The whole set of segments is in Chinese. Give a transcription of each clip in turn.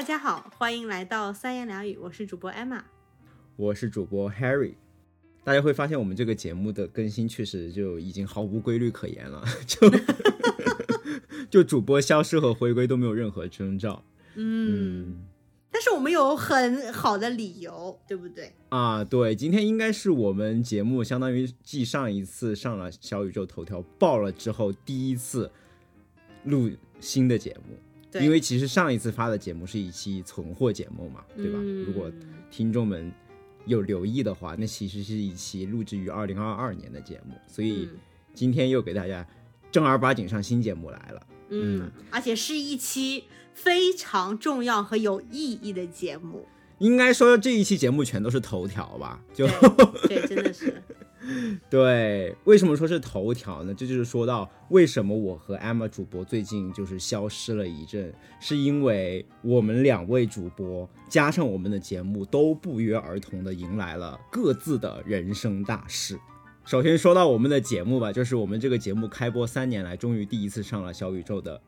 大家好，欢迎来到三言两语，我是主播 Emma，我是主播 Harry。大家会发现我们这个节目的更新确实就已经毫无规律可言了，就 就主播消失和回归都没有任何征兆。嗯，但是我们有很好的理由，对不对？啊，对，今天应该是我们节目相当于继上一次上了小宇宙头条爆了之后第一次录新的节目。对，因为其实上一次发的节目是一期存货节目嘛，对吧？如果听众们有留意的话，那其实是一期录制于二零二二年的节目，所以今天又给大家正儿八经上新节目来了。嗯，而且是一期非常重要和有意义的节目。应该说这一期节目全都是头条吧？就对，真的是。对，为什么说是头条呢？这就是说到为什么我和 Emma 主播最近就是消失了一阵，是因为我们两位主播加上我们的节目都不约而同的迎来了各自的人生大事。首先说到我们的节目吧，就是我们这个节目开播三年来，终于第一次上了小宇宙的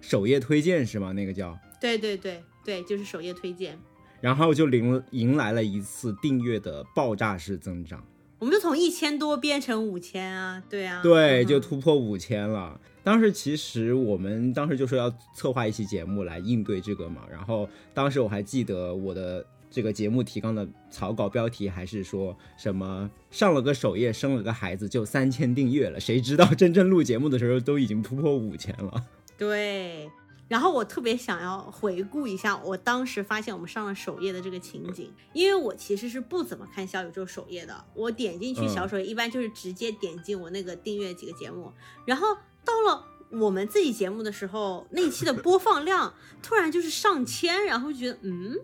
首页推荐，是吗？那个叫……对对对对，就是首页推荐。然后就迎迎来了一次订阅的爆炸式增长。我们就从一千多变成五千啊，对啊，对，就突破五千了。当时其实我们当时就说要策划一期节目来应对这个嘛。然后当时我还记得我的这个节目提纲的草稿标题还是说什么上了个首页生了个孩子就三千订阅了。谁知道真正录节目的时候都已经突破五千了。对。然后我特别想要回顾一下我当时发现我们上了首页的这个情景，因为我其实是不怎么看小宇宙首页的。我点进去小首页，一般就是直接点进我那个订阅几个节目。然后到了我们自己节目的时候，那期的播放量突然就是上千，然后觉得嗯，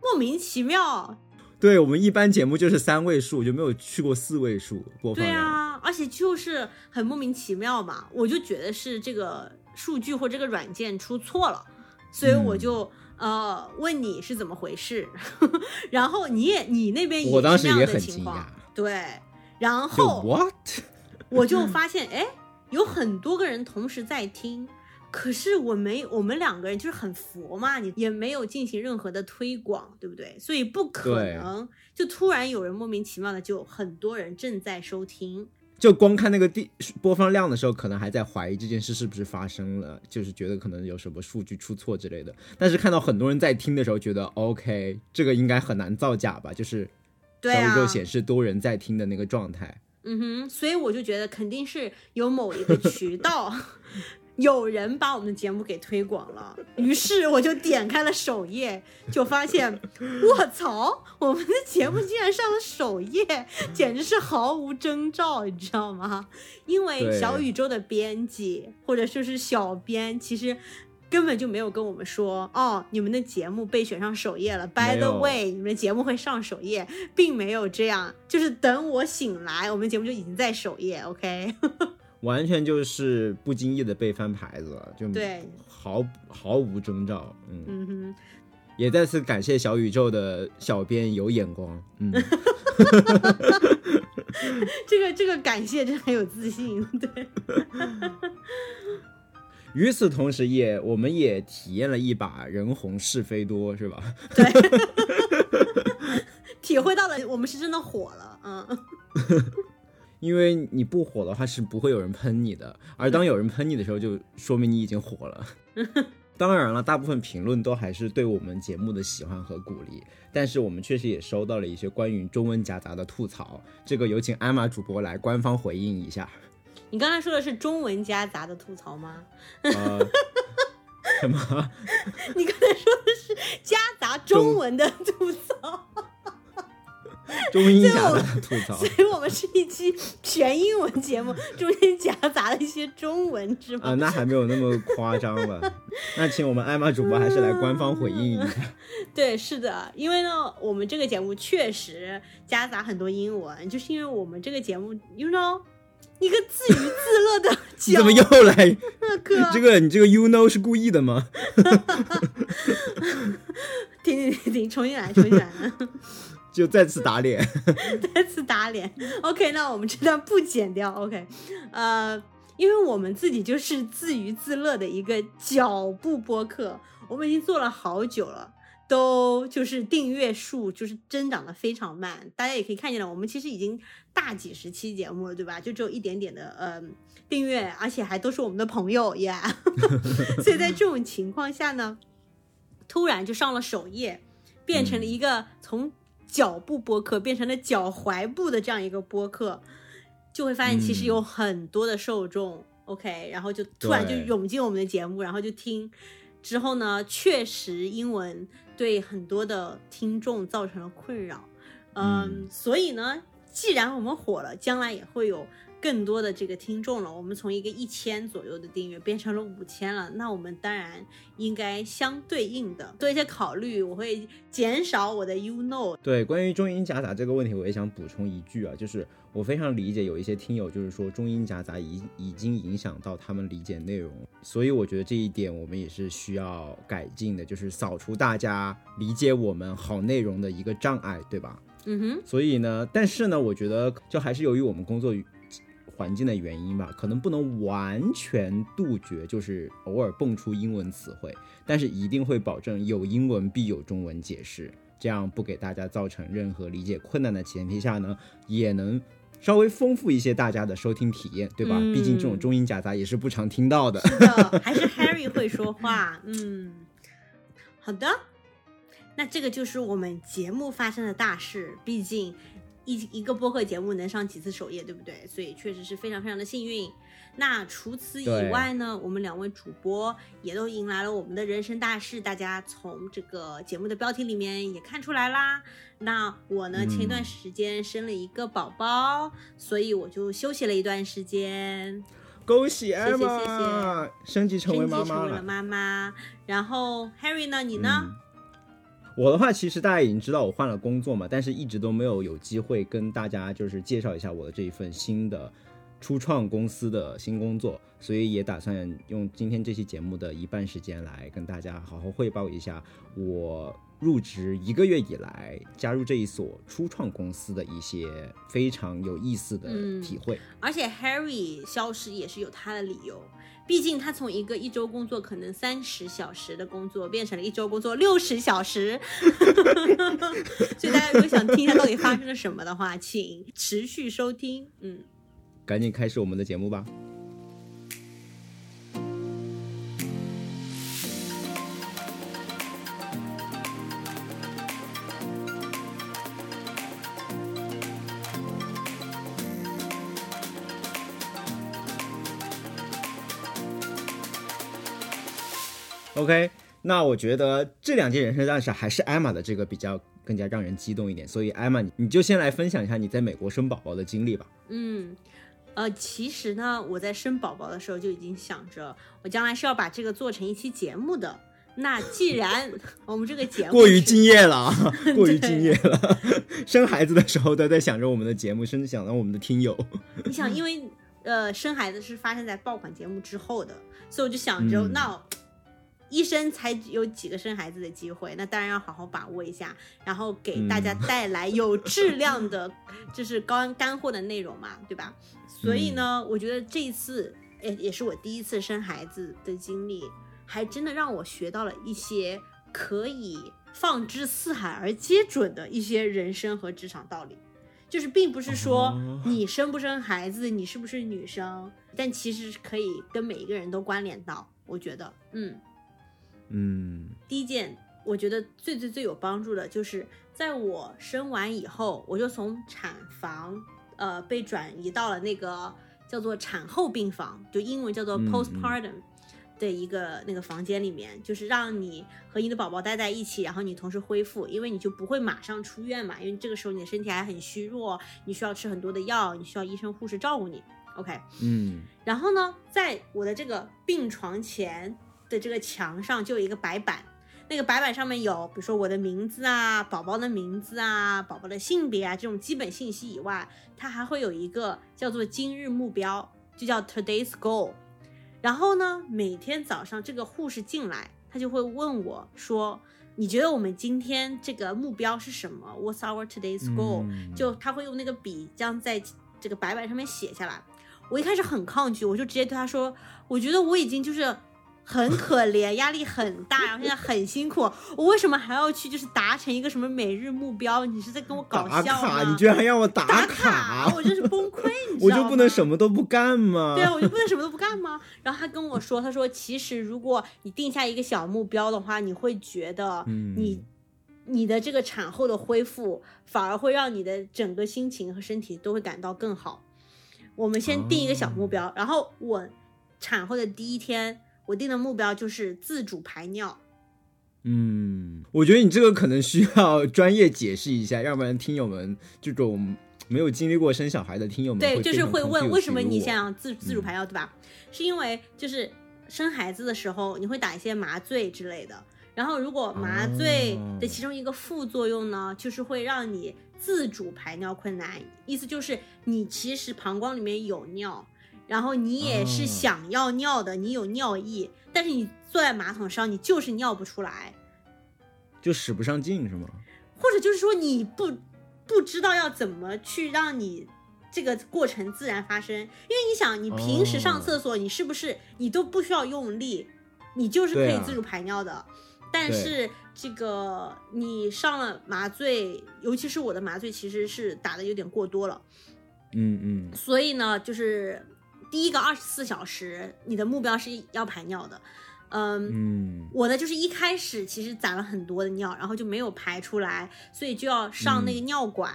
莫名其妙。对我们一般节目就是三位数，就没有去过四位数播放量。对啊，而且就是很莫名其妙嘛，我就觉得是这个。数据或这个软件出错了，所以我就呃问你是怎么回事，然后你也你那边我当时也很惊讶，对，然后 what 我就发 现哎有很多个人同时在听，可是我没我们两个人就是很佛嘛，你也没有进行任何的推广，对不对？所以不可能就突然有人莫名其妙的就很多人正在收听。就光看那个地播放量的时候，可能还在怀疑这件事是不是发生了，就是觉得可能有什么数据出错之类的。但是看到很多人在听的时候，觉得 OK，这个应该很难造假吧？就是小宇宙显示多人在听的那个状态。嗯哼，所以我就觉得肯定是有某一个渠道。有人把我们的节目给推广了，于是我就点开了首页，就发现，卧槽，我们的节目竟然上了首页，简直是毫无征兆，你知道吗？因为小宇宙的编辑或者说是小编，其实根本就没有跟我们说，哦，你们的节目被选上首页了。By the way，你们的节目会上首页，并没有这样，就是等我醒来，我们节目就已经在首页。OK。完全就是不经意的被翻牌子了，就对，毫毫无征兆，嗯嗯哼，也再次感谢小宇宙的小编有眼光，嗯，这个这个感谢真的很有自信，对。与此同时，也我们也体验了一把人红是非多，是吧？对，体会到了我们是真的火了，嗯。因为你不火的话是不会有人喷你的，而当有人喷你的时候，就说明你已经火了。当然了，大部分评论都还是对我们节目的喜欢和鼓励，但是我们确实也收到了一些关于中文夹杂的吐槽。这个有请艾玛主播来官方回应一下。你刚才说的是中文夹杂的吐槽吗？什么？你刚才说的是夹杂中文的吐槽？中英夹杂吐槽，所以我们是一期全英文节目，中间夹杂了一些中文，是吗？啊，那还没有那么夸张吧。那请我们艾玛主播还是来官方回应一下。对，是的，因为呢，我们这个节目确实夹杂很多英文，就是因为我们这个节目，you know，一个自娱自乐的。你怎么又来？这个你这个 you know 是故意的吗？停停停停，重新来，重新来。就再次打脸，再次打脸。OK，那我们这段不剪掉。OK，呃，因为我们自己就是自娱自乐的一个脚步播客，我们已经做了好久了。都就是订阅数就是增长的非常慢，大家也可以看见了，我们其实已经大几十期节目了，对吧？就只有一点点的呃订阅，而且还都是我们的朋友耶。所以在这种情况下呢，突然就上了首页，变成了一个从脚步播客变成了脚踝部的这样一个播客，就会发现其实有很多的受众，OK，然后就突然就涌进我们的节目，然后就听。之后呢，确实英文对很多的听众造成了困扰，嗯，所以呢，既然我们火了，将来也会有。更多的这个听众了，我们从一个一千左右的订阅变成了五千了，那我们当然应该相对应的做一些考虑，我会减少我的 you know。对，关于中英夹杂这个问题，我也想补充一句啊，就是我非常理解有一些听友就是说中英夹杂已已经影响到他们理解内容，所以我觉得这一点我们也是需要改进的，就是扫除大家理解我们好内容的一个障碍，对吧？嗯哼。所以呢，但是呢，我觉得就还是由于我们工作。环境的原因吧，可能不能完全杜绝，就是偶尔蹦出英文词汇，但是一定会保证有英文必有中文解释，这样不给大家造成任何理解困难的前提下呢，也能稍微丰富一些大家的收听体验，对吧？毕竟这种中英夹杂也是不常听到的。是的，还是 Harry 会说话。嗯，好的，那这个就是我们节目发生的大事，毕竟。一一个播客节目能上几次首页，对不对？所以确实是非常非常的幸运。那除此以外呢，我们两位主播也都迎来了我们的人生大事，大家从这个节目的标题里面也看出来啦。那我呢，前一段时间生了一个宝宝，所以我就休息了一段时间。恭喜艾玛，谢谢谢谢，升级成为妈妈成为了妈妈。然后 Harry 呢，你呢？我的话，其实大家已经知道我换了工作嘛，但是一直都没有有机会跟大家就是介绍一下我的这一份新的初创公司的新工作，所以也打算用今天这期节目的一半时间来跟大家好好汇报一下我。入职一个月以来，加入这一所初创公司的一些非常有意思的体会。而且 Harry 消失也是有他的理由，毕竟他从一个一周工作可能三十小时的工作，变成了一周工作六十小时。所以大家如果想听一下到底发生了什么的话，请持续收听。嗯，赶紧开始我们的节目吧。OK，那我觉得这两件人生大事还是艾玛的这个比较更加让人激动一点，所以艾玛，你你就先来分享一下你在美国生宝宝的经历吧。嗯，呃，其实呢，我在生宝宝的时候就已经想着，我将来是要把这个做成一期节目的。那既然 我们这个节目过于 敬业了，过于敬业了，生孩子的时候都在想着我们的节目，甚至想到我们的听友。你想，因为呃，生孩子是发生在爆款节目之后的，所以我就想着那。一生才有几个生孩子的机会，那当然要好好把握一下，然后给大家带来有质量的，就是高干货的内容嘛，对吧？所以呢，我觉得这一次，也也是我第一次生孩子的经历，还真的让我学到了一些可以放之四海而皆准的一些人生和职场道理。就是并不是说你生不生孩子，你是不是女生，但其实是可以跟每一个人都关联到。我觉得，嗯。嗯，第一件我觉得最最最有帮助的就是，在我生完以后，我就从产房呃被转移到了那个叫做产后病房，就英文叫做 postpartum 的一个那个房间里面，就是让你和你的宝宝待在一起，然后你同时恢复，因为你就不会马上出院嘛，因为这个时候你的身体还很虚弱，你需要吃很多的药，你需要医生护士照顾你。OK，嗯，然后呢，在我的这个病床前。的这个墙上就有一个白板，那个白板上面有，比如说我的名字啊、宝宝的名字啊、宝宝的性别啊这种基本信息以外，它还会有一个叫做今日目标，就叫 Today's Goal。然后呢，每天早上这个护士进来，他就会问我说：“你觉得我们今天这个目标是什么？What's our Today's Goal？” 就他会用那个笔这样在这个白板上面写下来。我一开始很抗拒，我就直接对他说：“我觉得我已经就是。”很可怜，压力很大，然后现在很辛苦，我为什么还要去就是达成一个什么每日目标？你是在跟我搞打笑卡，吗？你居然还让我打卡，我真是崩溃，你知道吗？我就不能什么都不干吗？对啊，我就不能什么都不干吗？然后他跟我说，他说其实如果你定下一个小目标的话，你会觉得嗯你、你的这个产后的恢复反而会让你的整个心情和身体都会感到更好。我们先定一个小目标，然后我产后的第一天，我定的目标就是自主排尿。嗯，我觉得你这个可能需要专业解释一下，要不然听友们这种没有经历过生小孩的听友们对，就是会问为什么你想要自自主排尿，对吧？是因为就是生孩子的时候你会打一些麻醉之类的，然后如果麻醉哦的其中一个副作用呢，就是会让你自主排尿困难，意思就是你其实膀胱里面有尿，然后你也是哦想要尿的，你有尿意，但是你坐在马桶上，你就是尿不出来。就使不上劲是吗？或者就是说你不不知道要怎么去让你这个过程自然发生，因为你想，你平时上厕所，你是不是你都不需要用力，你就是可以自主排尿的。但是这个你上了麻醉，尤其是我的麻醉其实是打的有点过多了，嗯嗯所以呢，就是第一个二十四小时，你的目标是要排尿的，嗯嗯我呢，就是一开始其实攒了很多的尿，然后就没有排出来，所以就要上那个尿管。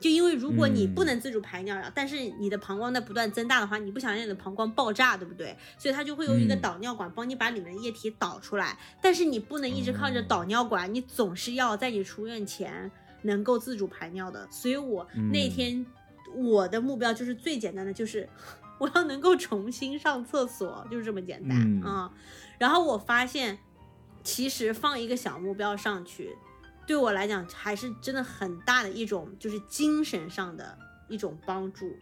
就因为如果你不能自主排尿，但是你的膀胱在不断增大的话，你不想让你的膀胱爆炸，对不对？所以它就会用一个嗯导尿管帮你把里面的液体导出来。但是你不能一直靠着导尿管，你总是要在你出院前能够自主排尿的。所以我那嗯天我的目标就是最简单的，就是我要能够重新上厕所，就是这么简单嗯啊、然后我发现，其实放一个小目标上去，对我来讲还是真的很大的一种，就是精神上的一种帮助。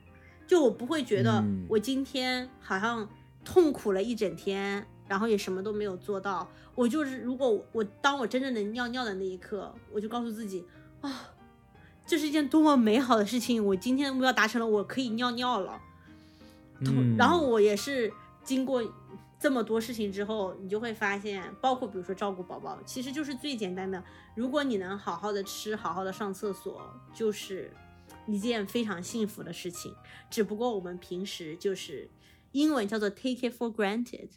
就我不会觉得嗯我今天好像痛苦了一整天，然后也什么都没有做到。我就是如果我我当我真正能尿尿的那一刻，我就告诉自己啊，这是一件多么美好的事情！我今天的目标达成了，我可以尿尿了。嗯，然后我也是经过这么多事情之后，你就会发现，包括比如说照顾宝宝，其实就是最简单的。如果你能好好的吃，好好的上厕所，就是一件非常幸福的事情。只不过我们平时就是英文叫做 take it for granted。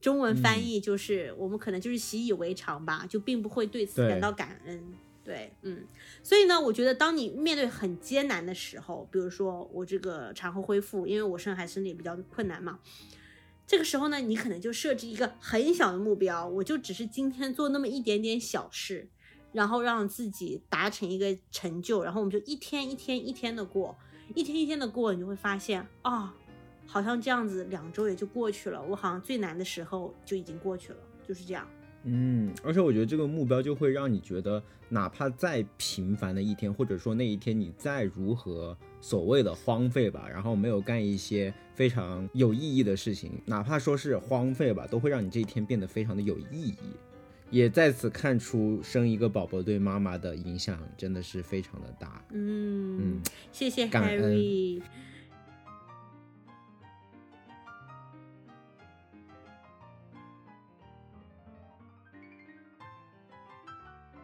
中文翻译就是、我们可能就是习以为常吧，就并不会对此感到感恩。对，嗯，所以呢，我觉得当你面对很艰难的时候，比如说我这个产后恢复，因为我生孩子生的也比较困难嘛，这个时候呢，你可能就设置一个很小的目标，我就只是今天做那么一点点小事，然后让自己达成一个成就，然后我们就一天一天一天的过，一天一天的过，你就会发现啊、好像这样子两周也就过去了，我好像最难的时候就已经过去了，就是这样。嗯，而且我觉得这个目标就会让你觉得，哪怕再平凡的一天，或者说那一天你再如何所谓的荒废吧，然后没有干一些非常有意义的事情，哪怕说是荒废吧，都会让你这一天变得非常的有意义。也在此看出生一个宝宝对妈妈的影响真的是非常的大。嗯，嗯谢谢感恩 Harry。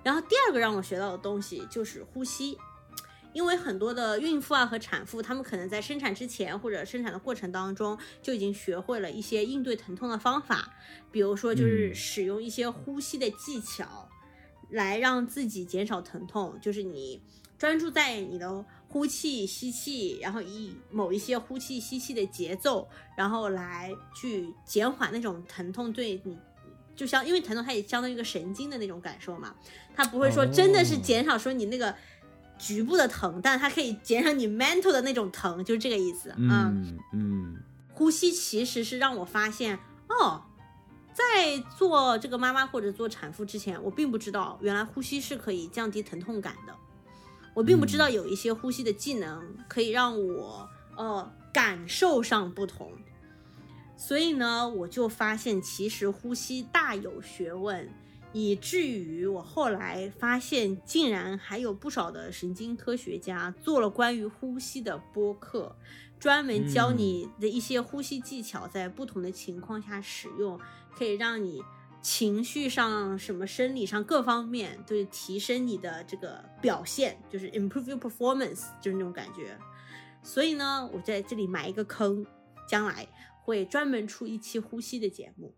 然后第二个让我学到的东西就是呼吸，因为很多的孕妇啊和产妇，她们可能在生产之前或者生产的过程当中就已经学会了一些应对疼痛的方法，比如说就是嗯使用一些呼吸的技巧，来让自己减少疼痛，就是你专注在你的呼气、吸气，然后以某一些呼气、吸气的节奏，然后来去减缓那种疼痛对你。就像，因为疼痛它也相当于一个神经的那种感受嘛，它不会说真的是哦减少说你那个局部的疼，但它可以减少你 mental 的那种疼，就是这个意思。啊嗯嗯呼吸其实是让我发现，哦，在做这个妈妈或者做产妇之前，我并不知道原来呼吸是可以降低疼痛感的，我并不知道有一些呼吸的技能可以让我呃感受上不同。所以呢，我就发现其实呼吸大有学问，以至于我后来发现，竟然还有不少的神经科学家做了关于呼吸的播客，专门教你的一些呼吸技巧，在不同的情况下使用，可以让你情绪上、什么生理上各方面，就是提升你的这个表现，就是 improve your performance，就是那种感觉。所以呢，我在这里埋一个坑，将来会专门出一期呼吸的节目。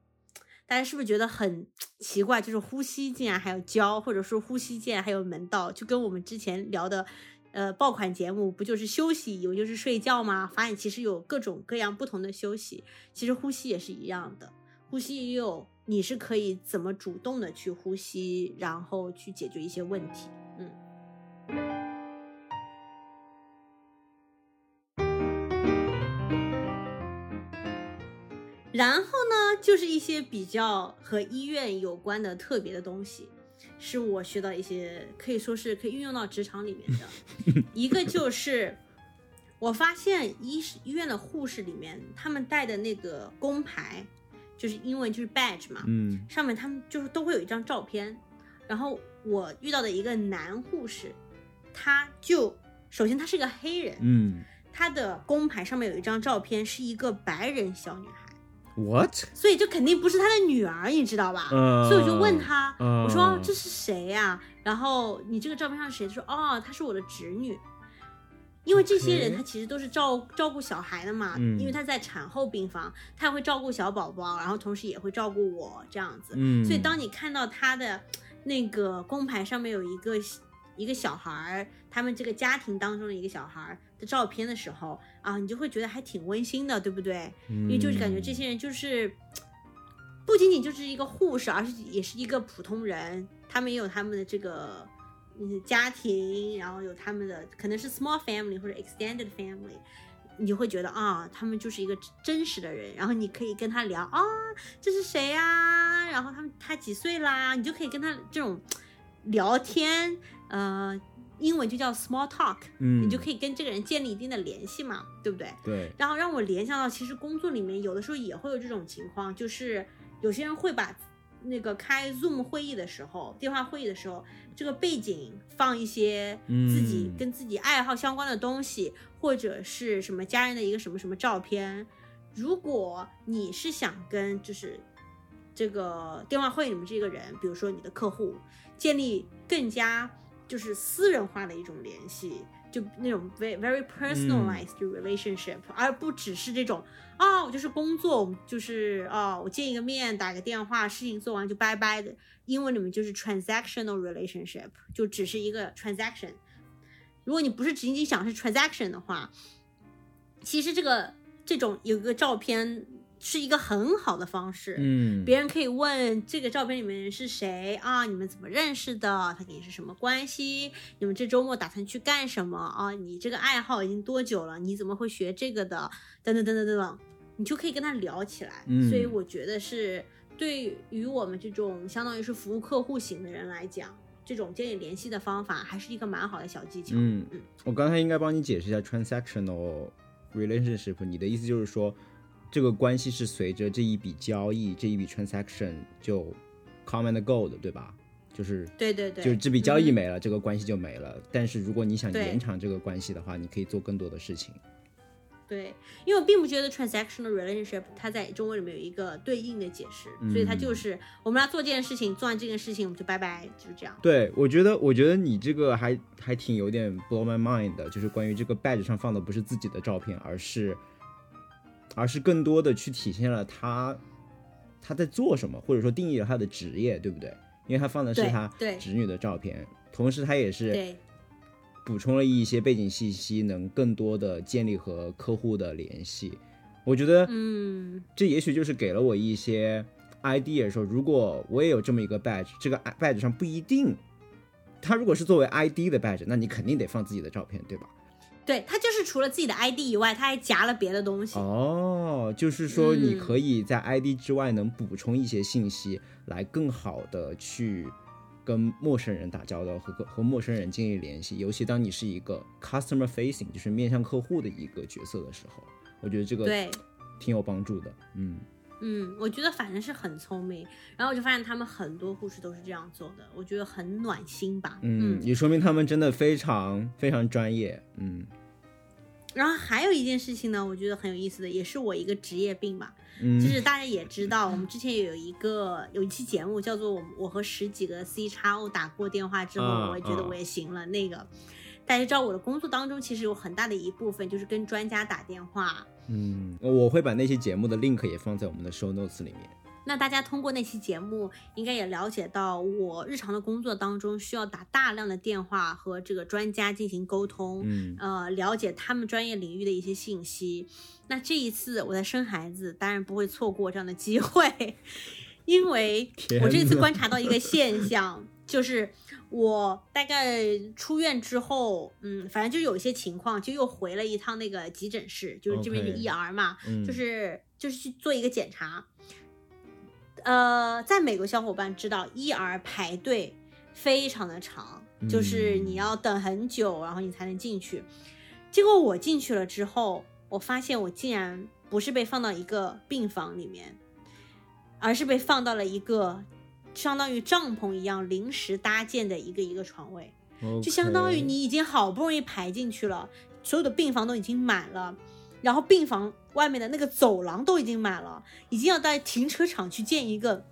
大家是不是觉得很奇怪？就是呼吸竟然还有教，或者说呼吸竟然还有门道，就跟我们之前聊的，呃，爆款节目不就是休息，有就是睡觉吗？发现其实有各种各样不同的休息，其实呼吸也是一样的，呼吸也有你是可以怎么主动的去呼吸，然后去解决一些问题。嗯。然后呢，就是一些比较和医院有关的特别的东西，是我学到一些可以说是可以运用到职场里面的。一个就是我发现医医院的护士里面，他们带的那个工牌，就是英文就是 badge 嘛，嗯上面他们就是都会有一张照片。然后我遇到的一个男护士，他就首先他是个黑人，嗯他的工牌上面有一张照片，是一个白人小女孩。，what？所以就肯定不是他的女儿，你知道吧？嗯所以我就问他，嗯我说这是谁呀、然后你这个照片上是谁？他说哦，她是我的侄女。因为这些人他其实都是照照顾小孩的嘛，嗯因为他在产后病房，他会照顾小宝宝，然后同时也会照顾我这样子。嗯，所以当你看到他的那个工牌上面有一个一个小孩儿，他们这个家庭当中的一个小孩儿的照片的时候啊，你就会觉得还挺温馨的，对不对？因为就是感觉这些人就是不仅仅就是一个护士，而是也是一个普通人，他们也有他们的这个嗯家庭，然后有他们的可能是 small family 或者 extended family。你就会觉得啊，他们就是一个真实的人，然后你可以跟他聊啊，这是谁呀、然后他们他几岁啦？你就可以跟他这种聊天，呃，英文就叫 small talk，嗯，你就可以跟这个人建立一定的联系嘛，对不对？对，然后让我联想到，其实工作里面有的时候也会有这种情况，就是有些人会把那个开 Zoom 会议的时候，电话会议的时候，这个背景放一些自己嗯跟自己爱好相关的东西，或者是什么家人的一个什么什么照片。如果你是想跟就是这个电话会议里面这个人，比如说你的客户，建立更加就是私人化的一种联系，就那种 very very personalized relationship，、而不只是这种啊，我就是工作，我们就是啊，我见一个面，打个电话，事情做完就拜拜的。英文里面就是 transactional relationship，就只是一个 transaction。如果你不是仅仅想是 transaction 的话，其实这个这种有一个照片是一个很好的方式。嗯，别人可以问这个照片里面人是谁啊？你们怎么认识的？他跟你是什么关系？你们这周末打算去干什么啊？你这个爱好已经多久了？你怎么会学这个的？等等等等等等，你就可以跟他聊起来。嗯所以我觉得是对于我们这种相当于是服务客户型的人来讲，这种建立联系的方法还是一个蛮好的小技巧。嗯嗯，我刚才应该帮你解释一下 transactional relationship，你的意思就是说，这个关系是随着这一笔交易、这一笔 transaction 就 come and go 的，对吧？就是对对对，就是这笔交易嗯没了，这个关系就没了。但是如果你想延长这个关系的话，你可以做更多的事情。对，因为我并不觉得 transactional relationship 它在中文里面有一个对应的解释，所以它就是我们要做这件事情，做完这件事情我们就拜拜，就是这样。对，我觉得，我觉得你这个还还挺有点 blow my mind 的，就是关于这个 badge 上放的不是自己的照片，而是，而是更多的去体现了他他在做什么，或者说定义了他的职业，对不对？因为他放的是他对侄女的照片，同时他也是对补充了一些背景信息，能更多的建立和客户的联系。我觉得，嗯，这也许就是给了我一些 idea，说如果我也有这么一个 badge，这个 badge 上不一定，他如果是作为 ID 的 badge，那你肯定得放自己的照片，对吧？对，他就是除了自己的 ID 以外，他还夹了别的东西。哦，就是说你嗯可以在 ID 之外能补充一些信息，来更好的去跟陌生人打交道和和陌生人建立联系，尤其当你是一个 customer facing，就是面向客户的一个角色的时候，我觉得这个对，挺有帮助的。嗯嗯，我觉得反正是很聪明，然后我就发现他们很多护士都是这样做的，我觉得很暖心吧。嗯，也说明他们真的非常非常专业。嗯，然后还有一件事情呢，我觉得很有意思的，也是我一个职业病吧。嗯就是大家也知道，我们之前有一个有一期节目叫做我我和十几个 C 叉 O 打过电话之后，啊我也觉得我也行了。那个大家知道我的工作当中，其实有很大的一部分就是跟专家打电话。嗯，我会把那些节目的 link 也放在我们的 show notes 里面。那大家通过那期节目，应该也了解到我日常的工作当中需要打大量的电话和这个专家进行沟通，嗯呃，了解他们专业领域的一些信息。那这一次我在生孩子，当然不会错过这样的机会，因为我这次观察到一个现象，就是我大概出院之后，嗯，反正就有一些情况，就又回了一趟那个急诊室，就是这边是 ER 嘛嗯就是就是去做一个检查。呃，在美国小伙伴知道 ER 排队非常的长，就是你要等很久，然后你才能进去。结果我进去了之后，我发现我竟然不是被放到一个病房里面，而是被放到了一个相当于帐篷一样临时搭建的一个一个床位。就相当于你已经好不容易排进去了，所有的病房都已经满了，然后病房外面的那个走廊都已经满了，已经要在停车场去建一个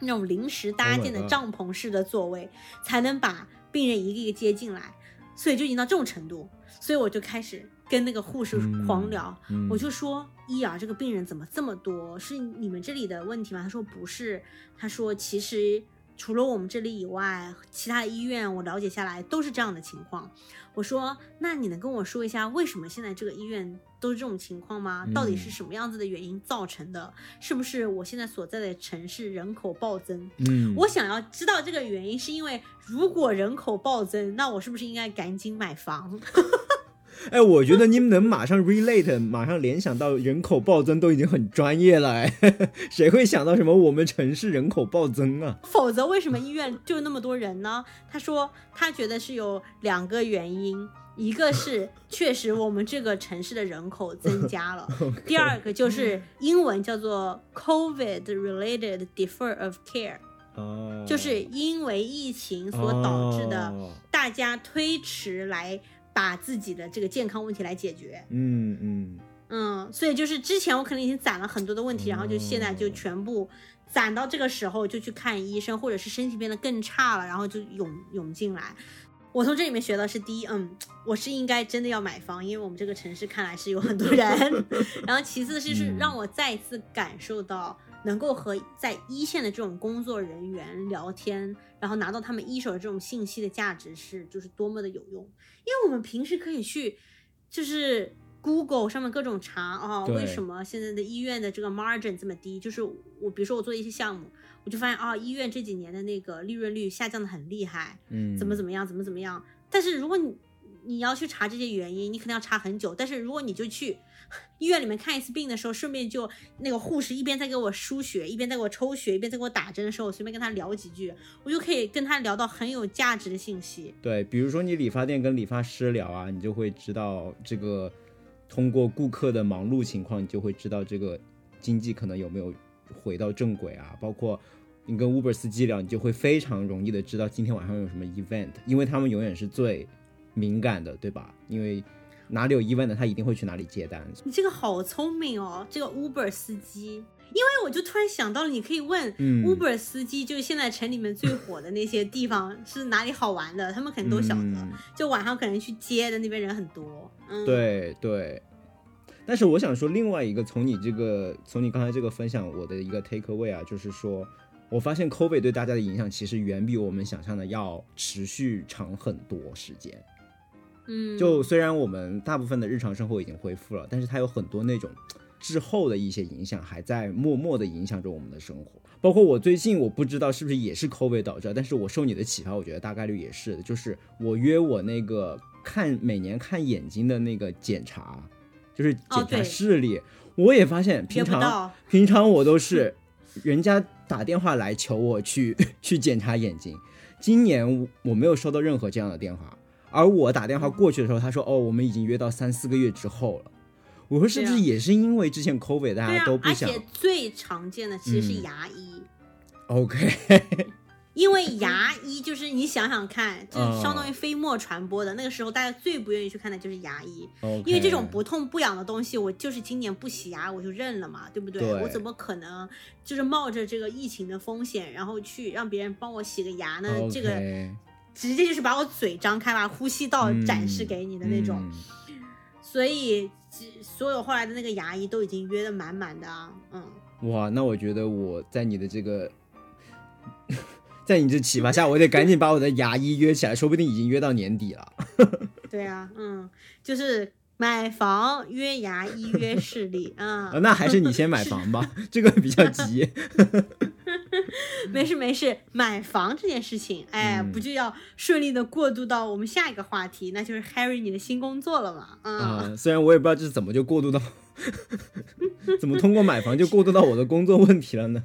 那种临时搭 Oh 建的帐篷式的座位，才能把病人一个一个接进来，所以就已经到这种程度，所以我就开始跟那个护士狂聊，嗯我就说伊尔这个病人怎么这么多？是你们这里的问题吗？他说不是，他说其实除了我们这里以外，其他医院我了解下来都是这样的情况。我说那你能跟我说一下为什么现在这个医院都是这种情况吗？到底是什么样子的原因造成的？是不是我现在所在的城市人口暴增？嗯，我想要知道这个原因，是因为如果人口暴增，那我是不是应该赶紧买房？哎，我觉得你们能马上 relate，马上联想到人口暴增都已经很专业了，哎，谁会想到什么我们城市人口暴增啊？否则为什么医院就那么多人呢？他说他觉得是有两个原因，一个是 确实我们这个城市的人口增加了，第二个就是英文叫做 COVID related defer of care，哦，就是因为疫情所导致的哦大家推迟来把自己的这个健康问题来解决。嗯嗯，嗯，所以就是之前我可能已经攒了很多的问题，然后就现在就全部攒到这个时候就去看医生，或者是身体变得更差了，然后就涌涌进来。我从这里面学到是第一，嗯，我是应该真的要买房，因为我们这个城市看来是有很多人。然后其次是是嗯让我再一次感受到能够和在一线的这种工作人员聊天，然后拿到他们一手的这种信息的价值是就是多么的有用。因为我们平时可以去就是 Google 上面各种查啊、对为什么现在的医院的这个 margin 这么低？就是我比如说我做一些项目，我就发现啊、医院这几年的那个利润率下降的很厉害，嗯，怎么怎么样，怎么怎么样。但是如果你你要去查这些原因，你可能要查很久。但是如果你就去医院里面看一次病的时候，顺便就那个护士一边在给我输血，一边在给我抽血，一边在给我打针的时候，我随便跟他聊几句，我就可以跟他聊到很有价值的信息。对，比如说你理发店跟理发师聊啊，你就会知道这个通过顾客的忙碌情况，你就会知道这个经济可能有没有回到正轨啊。包括你跟 Uber 司机聊，你就会非常容易的知道今天晚上有什么 event，因为他们永远是最敏感的，对吧？因为哪里有 event，他一定会去哪里接单。你这个好聪明哦，这个 Uber 司机。因为我就突然想到了，你可以问嗯 Uber 司机，就是现在城里面最火的那些地方是哪里好玩的，他们肯定都晓得。嗯就晚上可能去接的那边人很多。嗯，，对对，但是我想说另外一个，从你这个从你刚才这个分享，我的一个 take away 啊，就是说我发现 COVID 对大家的影响其实远比我们想象的要持续长很多时间。嗯，就虽然我们大部分的日常生活已经恢复了，但是它有很多那种滞后的一些影响，还在默默的影响着我们的生活。包括我最近，我不知道是不是也是 COVID 导致，但是我受你的启发，我觉得大概率也是的。就是我约我那个看每年看眼睛的那个检查，就是检查视力，我也发现平常。平常我都是 人家打电话来求我去 去检查眼睛，今年我没有收到任何这样的电话，而我打电话过去的时候，他说哦，我们已经约到三四个月之后了。我说是不是也是因为之前 COVID 大家都，不想、而且最常见的其实是嗯牙医。OK？因为牙医就是你想想看，就相当于飞沫传播的。那个时候大家最不愿意去看的就是牙医因为这种不痛不痒的东西，我就是今年不洗牙我就认了嘛，对不对？对我怎么可能就是冒着这个疫情的风险，然后去让别人帮我洗个牙呢？这个直接就是把我嘴张开，把呼吸道嗯展示给你的那种。嗯所以，所有后来的那个牙医都已经约的满满的啊，嗯。哇，那我觉得我在你的这个，在你这启发下，我得赶紧把我的牙医约起来，说不定已经约到年底了。对啊，嗯，就是买房约牙医约视力啊、呃那还是你先买房吧，这个比较急。没事没事，买房这件事情，哎，嗯不就要顺利的过渡到我们下一个话题，那就是 Harry 你的新工作了嘛？嗯，啊、虽然我也不知道这是怎么就过渡到，怎么通过买房就过渡到我的工作问题了呢？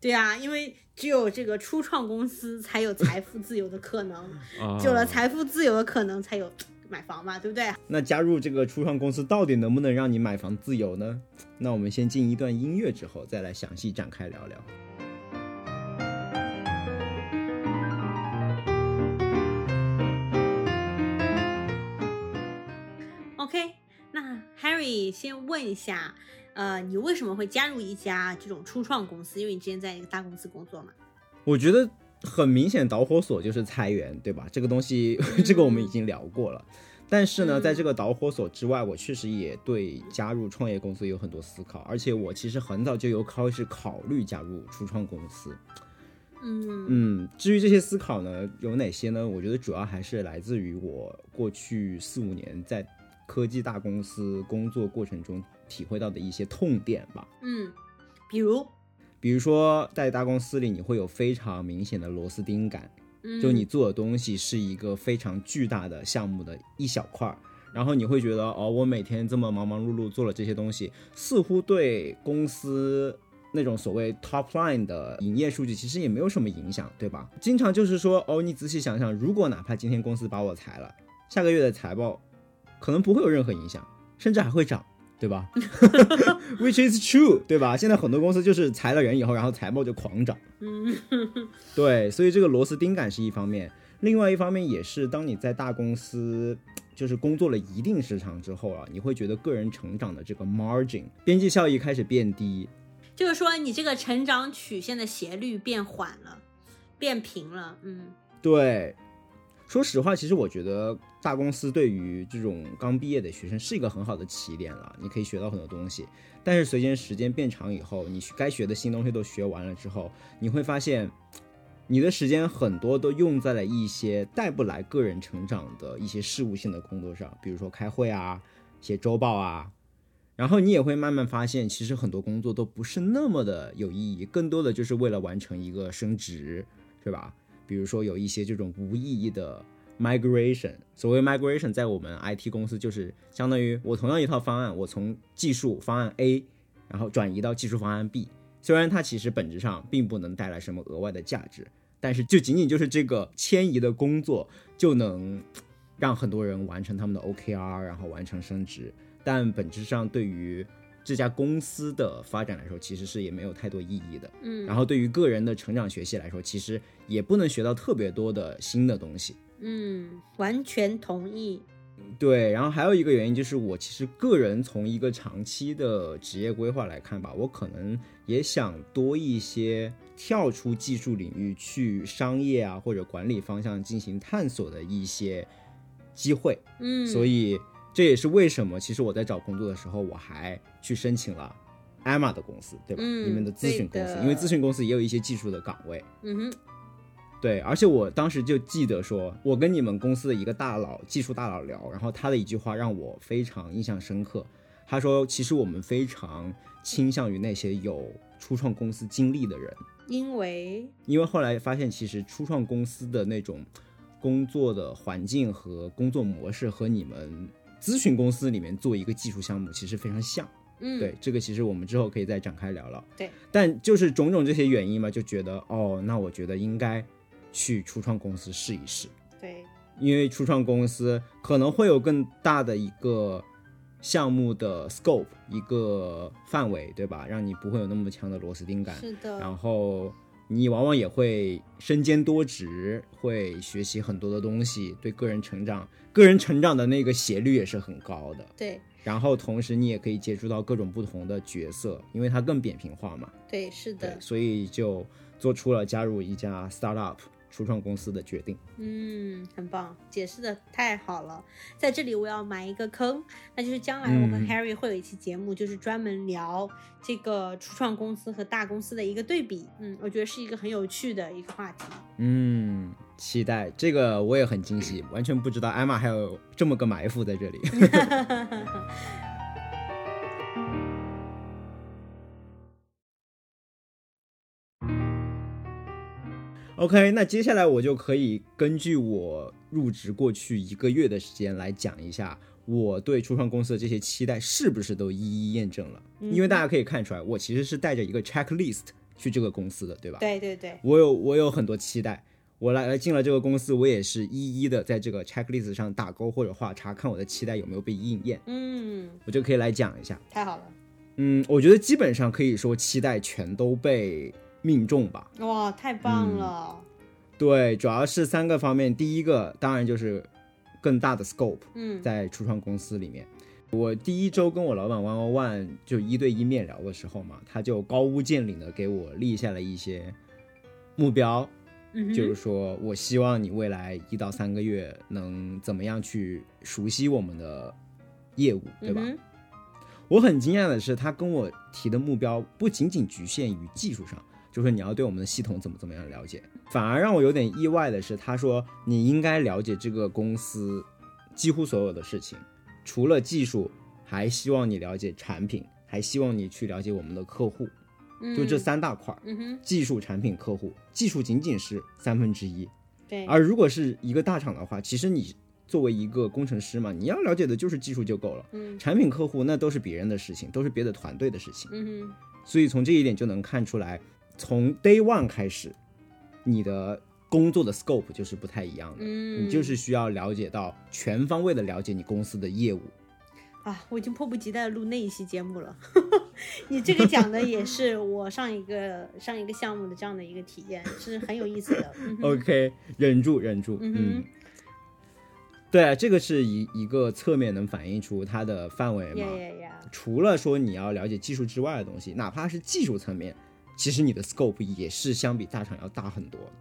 对啊，因为只有这个初创公司才有财富自由的可能，啊，有了财富自由的可能，才有买房嘛，对不对？那加入这个初创公司到底能不能让你买房自由呢？那我们先进一段音乐之后，再来详细展开聊聊。OK，那 Harry 先问一下，呃，你为什么会加入一家这种初创公司？因为你之前在一个大公司工作嘛。我觉得很明显，导火索就是裁员，对吧？这个东西，这个我们已经聊过了。但是呢，嗯在这个导火索之外，我确实也对加入创业公司有很多思考，而且我其实很早就有开始考虑加入初创公司。嗯嗯，至于这些思考呢，有哪些呢？我觉得主要还是来自于我过去四五年在科技大公司工作过程中体会到的一些痛点吧。嗯，比如，比如说，在大公司里，你会有非常明显的螺丝钉感，嗯，就你做的东西是一个非常巨大的项目的一小块儿，然后你会觉得，哦，我每天这么忙忙碌碌做了这些东西，似乎对公司那种所谓 top line 的营业数据其实也没有什么影响，对吧？经常就是说，哦，你仔细想想，如果哪怕今天公司把我裁了，下个月的财报可能不会有任何影响，甚至还会涨。对吧？Which is true，对吧？现在很多公司就是裁了人以后，然后财报就狂涨。嗯对，所以这个螺丝钉感是一方面，另外一方面也是当你在大公司就是工作了一定时长之后啊，你会觉得个人成长的这个 margin 边际效益开始变低。就是说你这个成长曲线的斜率变缓了，变平了，嗯对，说实话，其实我觉得大公司对于这种刚毕业的学生是一个很好的起点了，你可以学到很多东西。但是随着时间变长以后，你该学的新东西都学完了之后，你会发现，你的时间很多都用在了一些带不来个人成长的一些事务性的工作上，比如说开会啊、写周报啊。然后你也会慢慢发现，其实很多工作都不是那么的有意义，更多的就是为了完成一个升职，是吧？比如说有一些这种无意义的 migration，所谓 migration，在我们 IT 公司就是相当于我同样一套方案，我从技术方案 A，然后转移到技术方案 B，虽然它其实本质上并不能带来什么额外的价值，但是就仅仅就是这个迁移的工作就能让很多人完成他们的 OKR，然后完成升职，但本质上对于这家公司的发展来说，其实是也没有太多意义的。嗯然后对于个人的成长学习来说，其实也不能学到特别多的新的东西。嗯，完全同意。对，然后还有一个原因就是，我其实个人从一个长期的职业规划来看吧，我可能也想多一些跳出技术领域去商业啊或者管理方向进行探索的一些机会。嗯，所以这也是为什么，其实我在找工作的时候，我还去申请了 Emma 的公司，对吧？嗯你们的咨询公司，因为咨询公司也有一些技术的岗位。嗯哼，对，而且我当时就记得说，我跟你们公司的一个大佬，技术大佬聊，然后他的一句话让我非常印象深刻。他说，其实我们非常倾向于那些有初创公司经历的人，因为因为后来发现，其实初创公司的那种工作的环境和工作模式和你们咨询公司里面做一个技术项目其实非常像。嗯，对，这个其实我们之后可以再展开聊聊。对，但就是种种这些原因嘛，就觉得哦，那我觉得应该去初创公司试一试，对，因为初创公司可能会有更大的一个项目的 scope 一个范围，对吧？让你不会有那么强的螺丝钉感。是的，然后你往往也会身兼多职，会学习很多的东西，对个人成长，个人成长的那个斜率也是很高的。对然后同时你也可以接触到各种不同的角色，因为它更扁平化嘛。对是的，，所以就做出了加入一家 startup 初创公司的决定。嗯，很棒，解释的太好了。在这里我要埋一个坑，那就是将来我和嗯 Harry 会有一期节目，就是专门聊这个初创公司和大公司的一个对比。嗯，我觉得是一个很有趣的一个话题。嗯，期待这个我也很惊喜，完全不知道艾玛还有这么个埋伏在这里。OK，那接下来我就可以根据我入职过去一个月的时间来讲一下我对初创公司的这些期待是不是都一一验证了。因为大家可以看出来，我其实是带着一个 checklist 去这个公司的，对吧？对对对，我有我有很多期待，我来来进了这个公司，我也是一一的在这个 checklist 上打勾或者画叉，看我的期待有没有被应验，嗯，我就可以来讲一下。太好了，嗯，我觉得基本上可以说期待全都被命中吧。哇，太棒了。对，主要是三个方面，第一个当然就是更大的 scope，嗯在初创公司里面。我第一周跟我老板 one on one 就一对一面聊的时候嘛，他就高屋建瓴的给我立下了一些目标，嗯，就是说我希望你未来一到三个月能怎么样去熟悉我们的业务，对吧？嗯我很惊讶的是，他跟我提的目标不仅仅局限于技术上，就是你要对我们的系统怎么怎么样了解，反而让我有点意外的是，他说你应该了解这个公司几乎所有的事情，除了技术，还希望你了解产品，还希望你去了解我们的客户，就这三大块儿。嗯哼，技术、产品、客户，技术仅仅是三分之一，对，而如果是一个大厂的话，其实你作为一个工程师嘛，你要了解的就是技术就够了。嗯产品、客户那都是别人的事情，都是别的团队的事情。嗯哼，所以从这一点就能看出来，从 day one 开始，你的工作的 scope 就是不太一样的。嗯你就是需要了解到全方位的了解你公司的业务。啊，我已经迫不及待地录那一期节目了。你这个讲的也是我上一个 上一个项目的这样的一个体验，是很有意思的。嗯 OK，忍住，忍住，嗯嗯。对啊，这个是一一个侧面能反映出它的范围嘛。呀呀呀！除了说你要了解技术之外的东西，哪怕是技术层面，其实你的 scope 也是相比大厂要大很多的。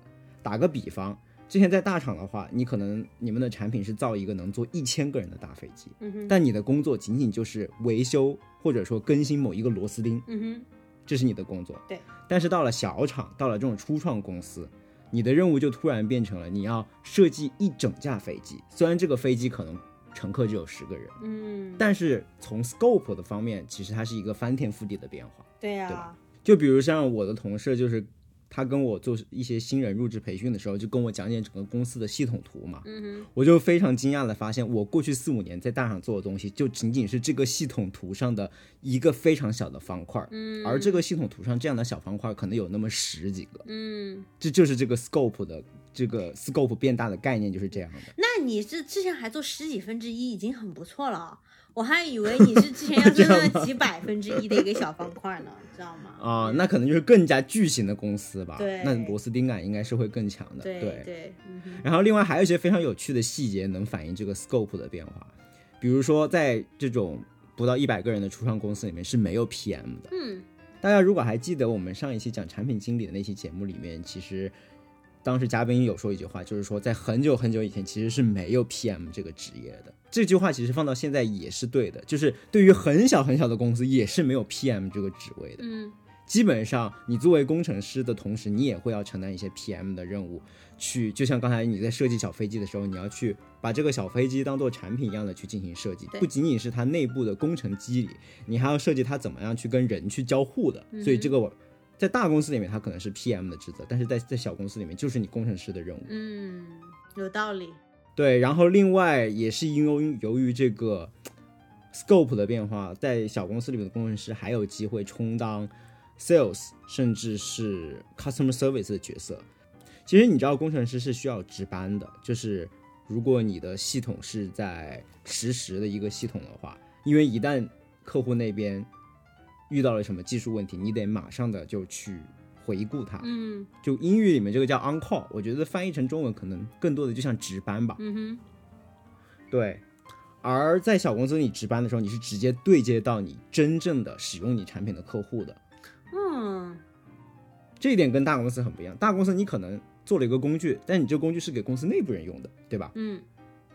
打个比方，之前在大厂的话，你可能你们的产品是造一个能坐一千个人的大飞机，但你的工作仅仅就是维修或者说更新某一个螺丝钉，这是你的工作。对。但是到了小厂，到了这种初创公司，你的任务就突然变成了你要设计一整架飞机，虽然这个飞机可能乘客只有十个人。嗯，但是从 scope 的方面，其实它是一个翻天覆地的变化。对呀、对吧就比如像我的同事，就是他跟我做一些新人入职培训的时候，就跟我讲解整个公司的系统图嘛，嗯我就非常惊讶的发现，我过去四五年在大厂做的东西，就仅仅是这个系统图上的一个非常小的方块，嗯而这个系统图上这样的小方块可能有那么十几个，嗯，这就是这个 scope 的这个 scope 变大的概念就是这样的。那你这之前还做十几分之一，已经很不错了。我还以为你是之前要 做那几百分之一的一个小方块呢，知道吗？啊、那可能就是更加巨型的公司吧。对那螺丝钉感应该是会更强的。对对。对，嗯，然后另外还有一些非常有趣的细节能反映这个 scope 的变化，比如说在这种不到一百个人的初创公司里面是没有 PM 的。嗯大家如果还记得我们上一期讲产品经理的那期节目里面，其实当时嘉宾有说一句话，就是说在很久很久以前其实是没有 PM 这个职业的。这句话其实放到现在也是对的，就是对于很小很小的公司也是没有 PM 这个职位的。嗯基本上，你作为工程师的同时，你也会要承担一些 PM 的任务，去就像刚才你在设计小飞机的时候，你要去把这个小飞机当做产品一样的去进行设计，不仅仅是它内部的工程机理，你还要设计它怎么样去跟人去交互的。嗯所以这个我在大公司里面，它可能是 PM 的职责，但是在在小公司里面就是你工程师的任务。嗯，有道理。对，然后另外也是因为由于这个 scope 的变化，在小公司里面的工程师还有机会充当 sales 甚至是 customer service 的角色。其实你知道，工程师是需要值班的，就是如果你的系统是在实时的一个系统的话，因为一旦客户那边遇到了什么技术问题，你得马上的就去回顾它。嗯就英语里面这个叫 on call，我觉得翻译成中文可能更多的就像值班吧。嗯哼，对，而在小公司你值班的时候，你是直接对接到你真正的使用你产品的客户的。嗯这一点跟大公司很不一样。大公司你可能做了一个工具，但你这个工具是给公司内部人用的，对吧？嗯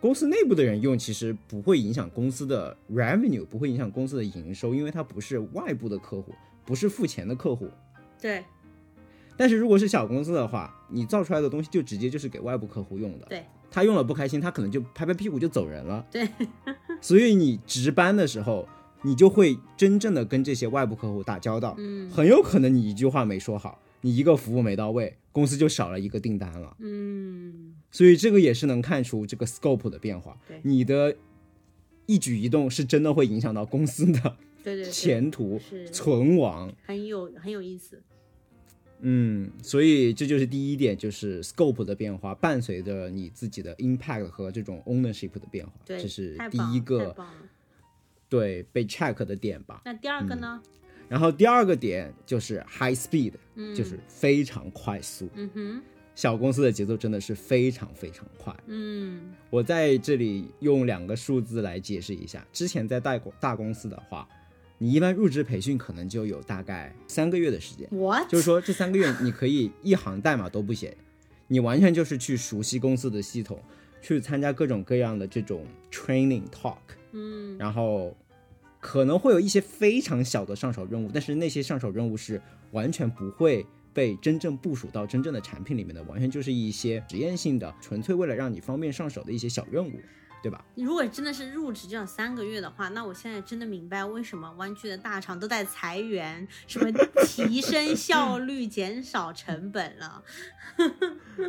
公司内部的人用其实不会影响公司的 revenue，不会影响公司的营收，因为它不是外部的客户，不是付钱的客户。对但是如果是小公司的话，你造出来的东西就直接就是给外部客户用的。对，他用了不开心，他可能就拍拍屁股就走人了。对，所以你值班的时候，你就会真正的跟这些外部客户打交道。嗯很有可能你一句话没说好，你一个服务没到位，公司就少了一个订单了。嗯所以这个也是能看出这个 scope 的变化对。你的一举一动是真的会影响到公司的 对对对，前途、存亡。很有很有意思。嗯，所以这就是第一点，就是 scope 的变化，伴随着你自己的 impact 和这种 ownership 的变化，这是第一个对被 check 的点吧。那第二个呢？然后第二个点就是 high speed，、嗯就是非常快速。嗯哼，小公司的节奏真的是非常非常快。嗯我在这里用两个数字来解释一下。之前在大公大公司的话，你一般入职培训可能就有大概三个月的时间，，what？就是说这三个月你可以一行代码都不写，你完全就是去熟悉公司的系统，去参加各种各样的这种 training talk，嗯然后可能会有一些非常小的上手任务，但是那些上手任务是完全不会被真正部署到真正的产品里面的，完全就是一些实验性的，纯粹为了让你方便上手的一些小任务，对吧？如果真的是入职这样三个月的话，那我现在真的明白为什么湾区的大厂都在裁员，什么提升效率、减少成本了。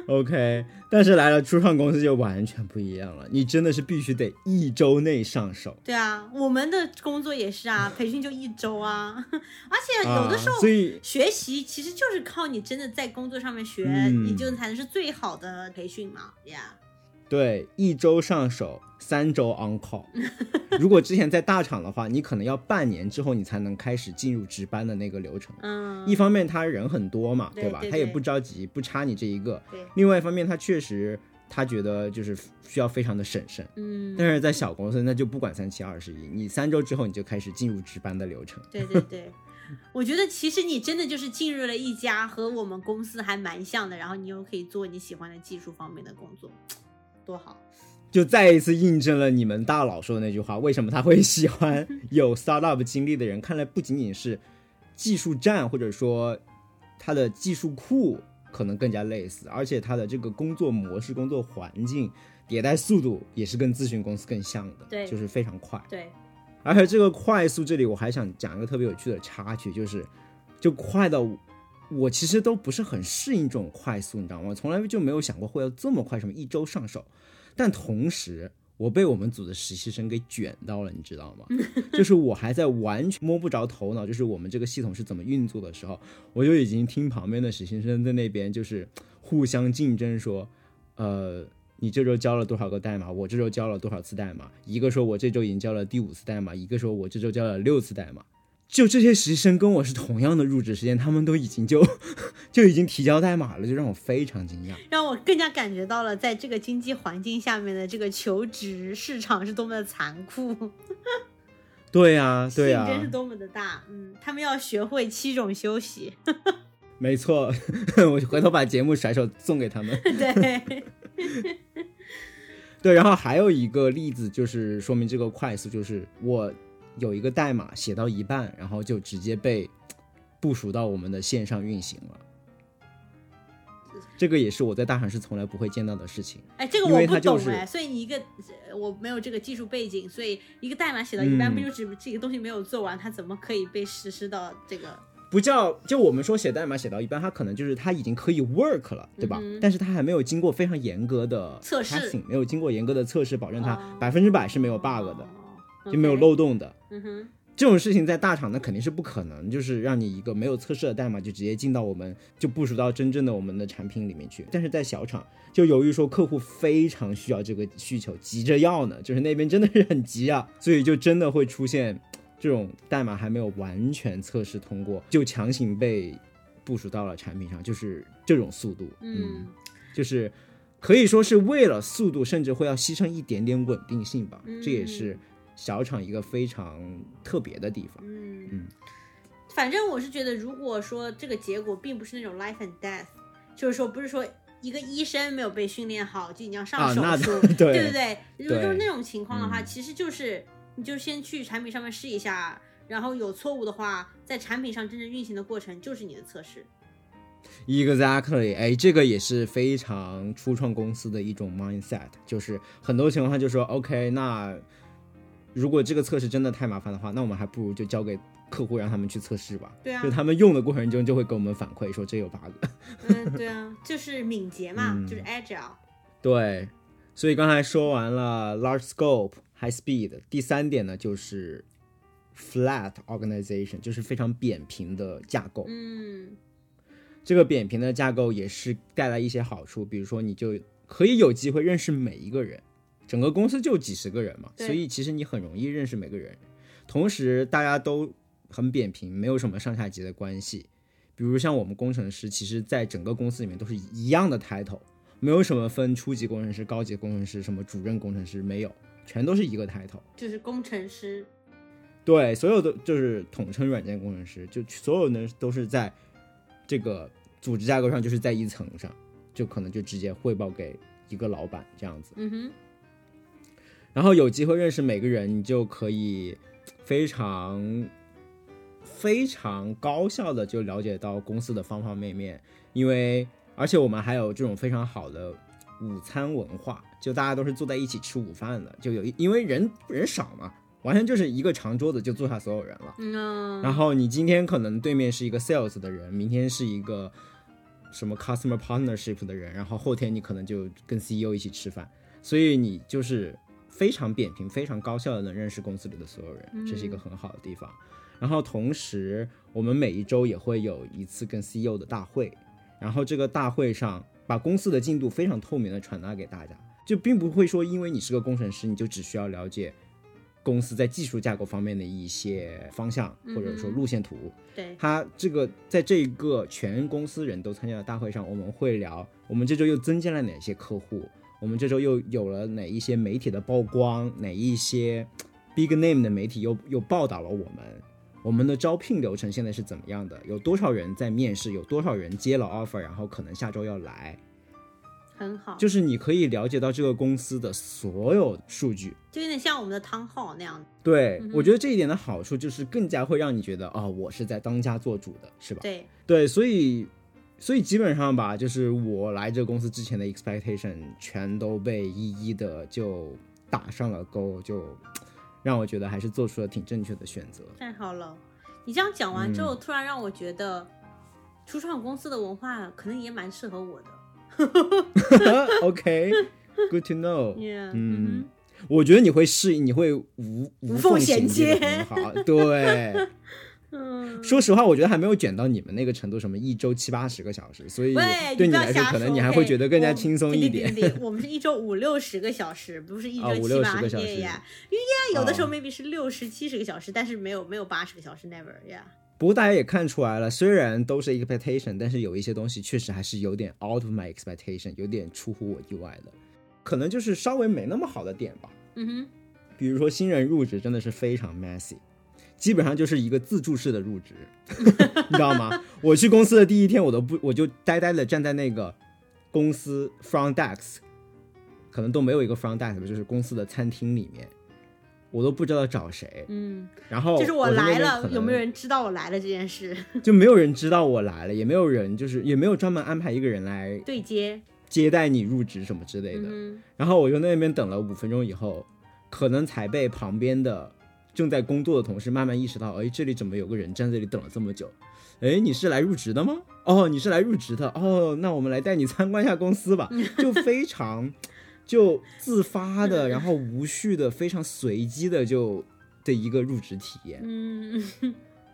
OK，但是来了初创公司就完全不一样了，你真的是必须得一周内上手。对啊，我们的工作也是啊，培训就一周啊，而且有的时候啊、所以学习其实就是靠你真的在工作上面学，嗯你就才能是最好的培训嘛，呀、对，一周上手，三周 on call。如果之前在大厂的话，你可能要半年之后你才能开始进入值班的那个流程。嗯，一方面他人很多嘛，吧？对对对他也不着急，不差你这一个。对，另外一方面，他确实他觉得就是需要非常的审慎。嗯，但是在小公司，那就不管三七二十一，你三周之后你就开始进入值班的流程。对对对，我觉得其实你真的就是进入了一家和我们公司还蛮像的，然后你又可以做你喜欢的技术方面的工作，多好。就再一次印证了你们大佬说的那句话：为什么他会喜欢有 startup 经历的人？看来不仅仅是技术站，或者说他的技术库可能更加类似，而且他的这个工作模式、工作环境、迭代速度也是跟咨询公司更像的，对就是非常快。对，而且这个快速，这里我还想讲一个特别有趣的插曲，就是就快到我其实都不是很适应这种快速，你知道吗？我从来就没有想过会要这么快，什么一周上手。但同时，我被我们组的实习生给卷到了，你知道吗？就是我还在完全摸不着头脑，就是我们这个系统是怎么运作的时候，我就已经听旁边的实习生在那边就是互相竞争说，呃。你这周交了多少个代码？我这周交了多少次代码？一个说我这周已经交了第五次代码，一个说我这周交了六次代码。就这些实习生跟我是同样的入职时间，他们都已经就 就已经提交代码了，就让我非常惊讶。让我更加感觉到了在这个经济环境下面的这个求职市场是多么的残酷，对呀、对呀、竞争是多么的大。嗯，他们要学会七种休息。没错，我回头把节目甩手送给他们。对，对，然后还有一个例子就是说明这个快速，就是我有一个代码写到一半，然后就直接被部署到我们的线上运行了。这个也是我在大厂是从来不会见到的事情。哎，这个我不懂哎，所以你一个呃我没有这个技术背景，所以一个代码写到一半，嗯不就只这个东西没有做完，它怎么可以被实施到这个？不叫就我们说写代码写到一半，它可能就是它已经可以 work 了，对吧？嗯但是它还没有经过非常严格的测试没有经过严格的测试，保证它哦百分之百是没有 bug 的，哦就没有漏洞的。嗯哼，这种事情在大厂那肯定是不可能，就是让你一个没有测试的代码就直接进到我们就部署到真正的我们的产品里面去。但是在小厂，就由于说客户非常需要这个需求，急着要呢，就是那边真的是很急啊，所以就真的会出现这种代码还没有完全测试通过，就强行被部署到了产品上，就是这种速度，嗯，就是可以说是为了速度，甚至会要牺牲一点点稳定性吧，嗯这也是小厂一个非常特别的地方。嗯嗯反正我是觉得，如果说这个结果并不是那种 life and death，就是说不是说一个医生没有被训练好就已经要上手术，对 对不对？如果就是那种情况的话，嗯其实就是你就先去产品上面试一下，然后有错误的话，在产品上真正运行的过程就是你的测试。Exactly，哎，这个也是非常初创公司的一种 mindset，就是很多情况下就说，OK，那如果这个测试真的太麻烦的话，那我们还不如就交给客户让他们去测试吧。对啊就，他们用的过程中就会给我们反馈说这有 bug。嗯，对啊，就是敏捷嘛，嗯就是 agile。对，所以刚才说完了 large scope、high speed，第三点呢就是 flat organization，就是非常扁平的架构。嗯这个扁平的架构也是带来一些好处，比如说你就可以有机会认识每一个人，整个公司就几十个人嘛，所以其实你很容易认识每个人。同时，大家都很扁平，没有什么上下级的关系。比如像我们工程师，其实在整个公司里面都是一样的 title，没有什么分初级工程师、高级工程师、什么主任工程师，没有，全都是一个 title。就是工程师。对，所有的就是统称软件工程师，就所有人都是在这个组织架构上，就是在一层上，就可能就直接汇报给一个老板这样子。嗯哼，然后有机会认识每个人，你就可以非常非常高效的就了解到公司的方方面面，因为而且我们还有这种非常好的午餐文化，就大家都是坐在一起吃午饭的，就有一因为人人少嘛，完全就是一个长桌子就坐下所有人了。嗯，然后你今天可能对面是一个 sales 的人，明天是一个什么 customer partnership 的人，然后后天你可能就跟 CEO 一起吃饭，所以你就是非常扁平、非常高效的能认识公司里的所有人，这是一个很好的地方。然后同时，我们每一周也会有一次跟 CEO 的大会，然后这个大会上把公司的进度非常透明的传达给大家，就并不会说因为你是个工程师，你就只需要了解公司在技术架构方面的一些方向或者说路线图。对，它这个在这一个全公司人都参加的大会上，我们会聊我们这周又增加了哪些客户，我们这周又有了哪一些媒体的曝光，哪一些 big name 的媒体又又报道了我们。我们的招聘流程现在是怎么样的？有多少人在面试？有多少人接了 offer？然后可能下周要来，很好，就是你可以了解到这个公司的所有数据。就有点像我们的汤号那样。对、嗯我觉得这一点的好处就是更加会让你觉得啊、我是在当家做主的，是吧？对，对，所以所以基本上吧，就是我来这个公司之前的 expectation 全都被一一的就打上了勾，就让我觉得还是做出了挺正确的选择。太好了。你这样讲完之后，嗯突然让我觉得，初创公司的文化可能也蛮适合我的。OK，good、to know。Yeah，嗯，我觉得你会适应，你会无无无缝缝衔接好。对，嗯，说实话，我觉得还没有卷到你们那个程度，什么一周七八十个小时，所以，对你来说，可能你还会觉得更加轻松一点。对对对对我们是一周五六十个小时，不是一周七八个小时呀。因为呀，有的时候哦 maybe 是六十七十个小时，但是没有没有八十个小时，never 呀。不过大家也看出来了，虽然都是 expectation，但是有一些东西确实还是有点 out of my expectation，有点出乎我意外的，可能就是稍微没那么好的点吧。嗯哼，比如说新人入职真的是非常 messy，基本上就是一个自助式的入职，你知道吗？我去公司的第一天，我都不，我就呆呆的站在那个公司 front desk，可能都没有一个 front desk，就是公司的餐厅里面，我都不知道找谁。嗯，然后就是我来了，有没有人知道我来了这件事？就没有人知道我来了，也没有人就是也没有专门安排一个人来对接，接待你入职什么之类的。嗯然后我就那边等了五分钟以后，可能才被旁边的正在工作的同事慢慢意识到，哎，这里怎么有个人站这里等了这么久？哎，你是来入职的吗？哦，你是来入职的。哦，那我们来带你参观一下公司吧。就非常就自发的，然后无序的，非常随机的就的一个入职体验。嗯，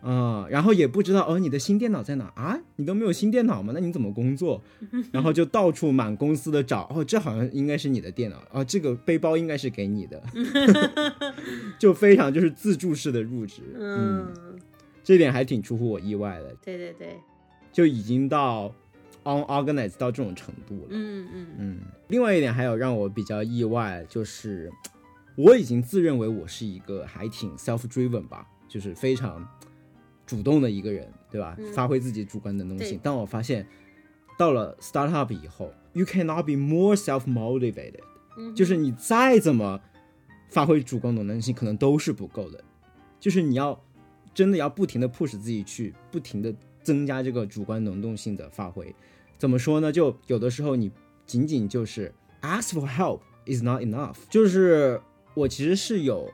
啊、然后也不知道哦，你的新电脑在哪啊？你都没有新电脑吗？那你怎么工作？然后就到处满公司的找，哦，这好像应该是你的电脑，哦，这个背包应该是给你的，就非常就是自助式的入职，嗯，嗯，这点还挺出乎我意外的，对对对，就已经到 unorganized 到这种程度了。嗯嗯嗯，另外一点还有让我比较意外，就是我已经自认为我是一个还挺 self driven 吧，就是非常主动的一个人，对吧？嗯发挥自己主观能动性对。但我发现到了 startup 以后，you cannot be more self motivated，、嗯，就是你再怎么发挥主观能动性，可能都是不够的。就是你要真的要不停的 push 自己去，不停的增加这个主观能动性的发挥。怎么说呢？就有的时候你仅仅就是 ask for help is not enough。就是我其实是有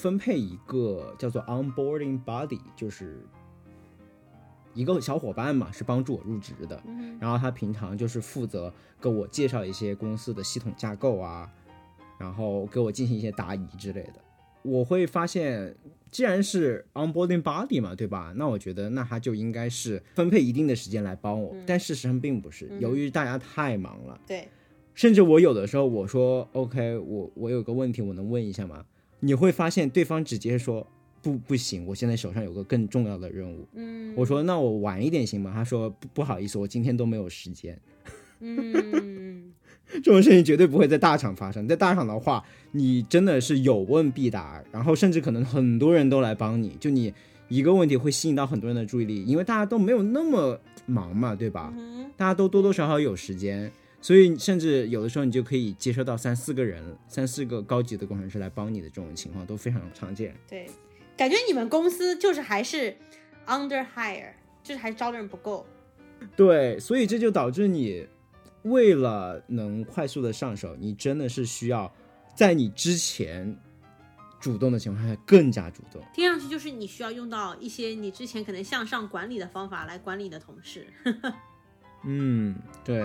分配一个叫做 onboarding buddy，就是一个小伙伴嘛，是帮助我入职的。嗯然后他平常就是负责给我介绍一些公司的系统架构啊，然后给我进行一些答疑之类的。我会发现，既然是 onboarding buddy 嘛，对吧？那我觉得那他就应该是分配一定的时间来帮我，但事实上并不是，由于大家太忙了，对，甚至我有的时候我说 OK，我我有个问题，我能问一下吗？你会发现对方直接说不不行，我现在手上有个更重要的任务。嗯，我说那我晚一点行吗？他说不不好意思，我今天都没有时间。嗯，这种事情绝对不会在大厂发生，在大厂的话，你真的是有问必答，然后甚至可能很多人都来帮你，就你一个问题会吸引到很多人的注意力，因为大家都没有那么忙嘛，对吧？嗯大家都多多少少有时间，所以甚至有的时候你就可以接收到三四个人、三四个高级的工程师来帮你的这种情况都非常常见。对，感觉你们公司就是还是 under hire，就是还招的人不够。对，所以这就导致你为了能快速的上手，你真的是需要在你之前主动的情况下更加主动。听上去就是你需要用到一些你之前可能向上管理的方法来管理你的同事。嗯，对。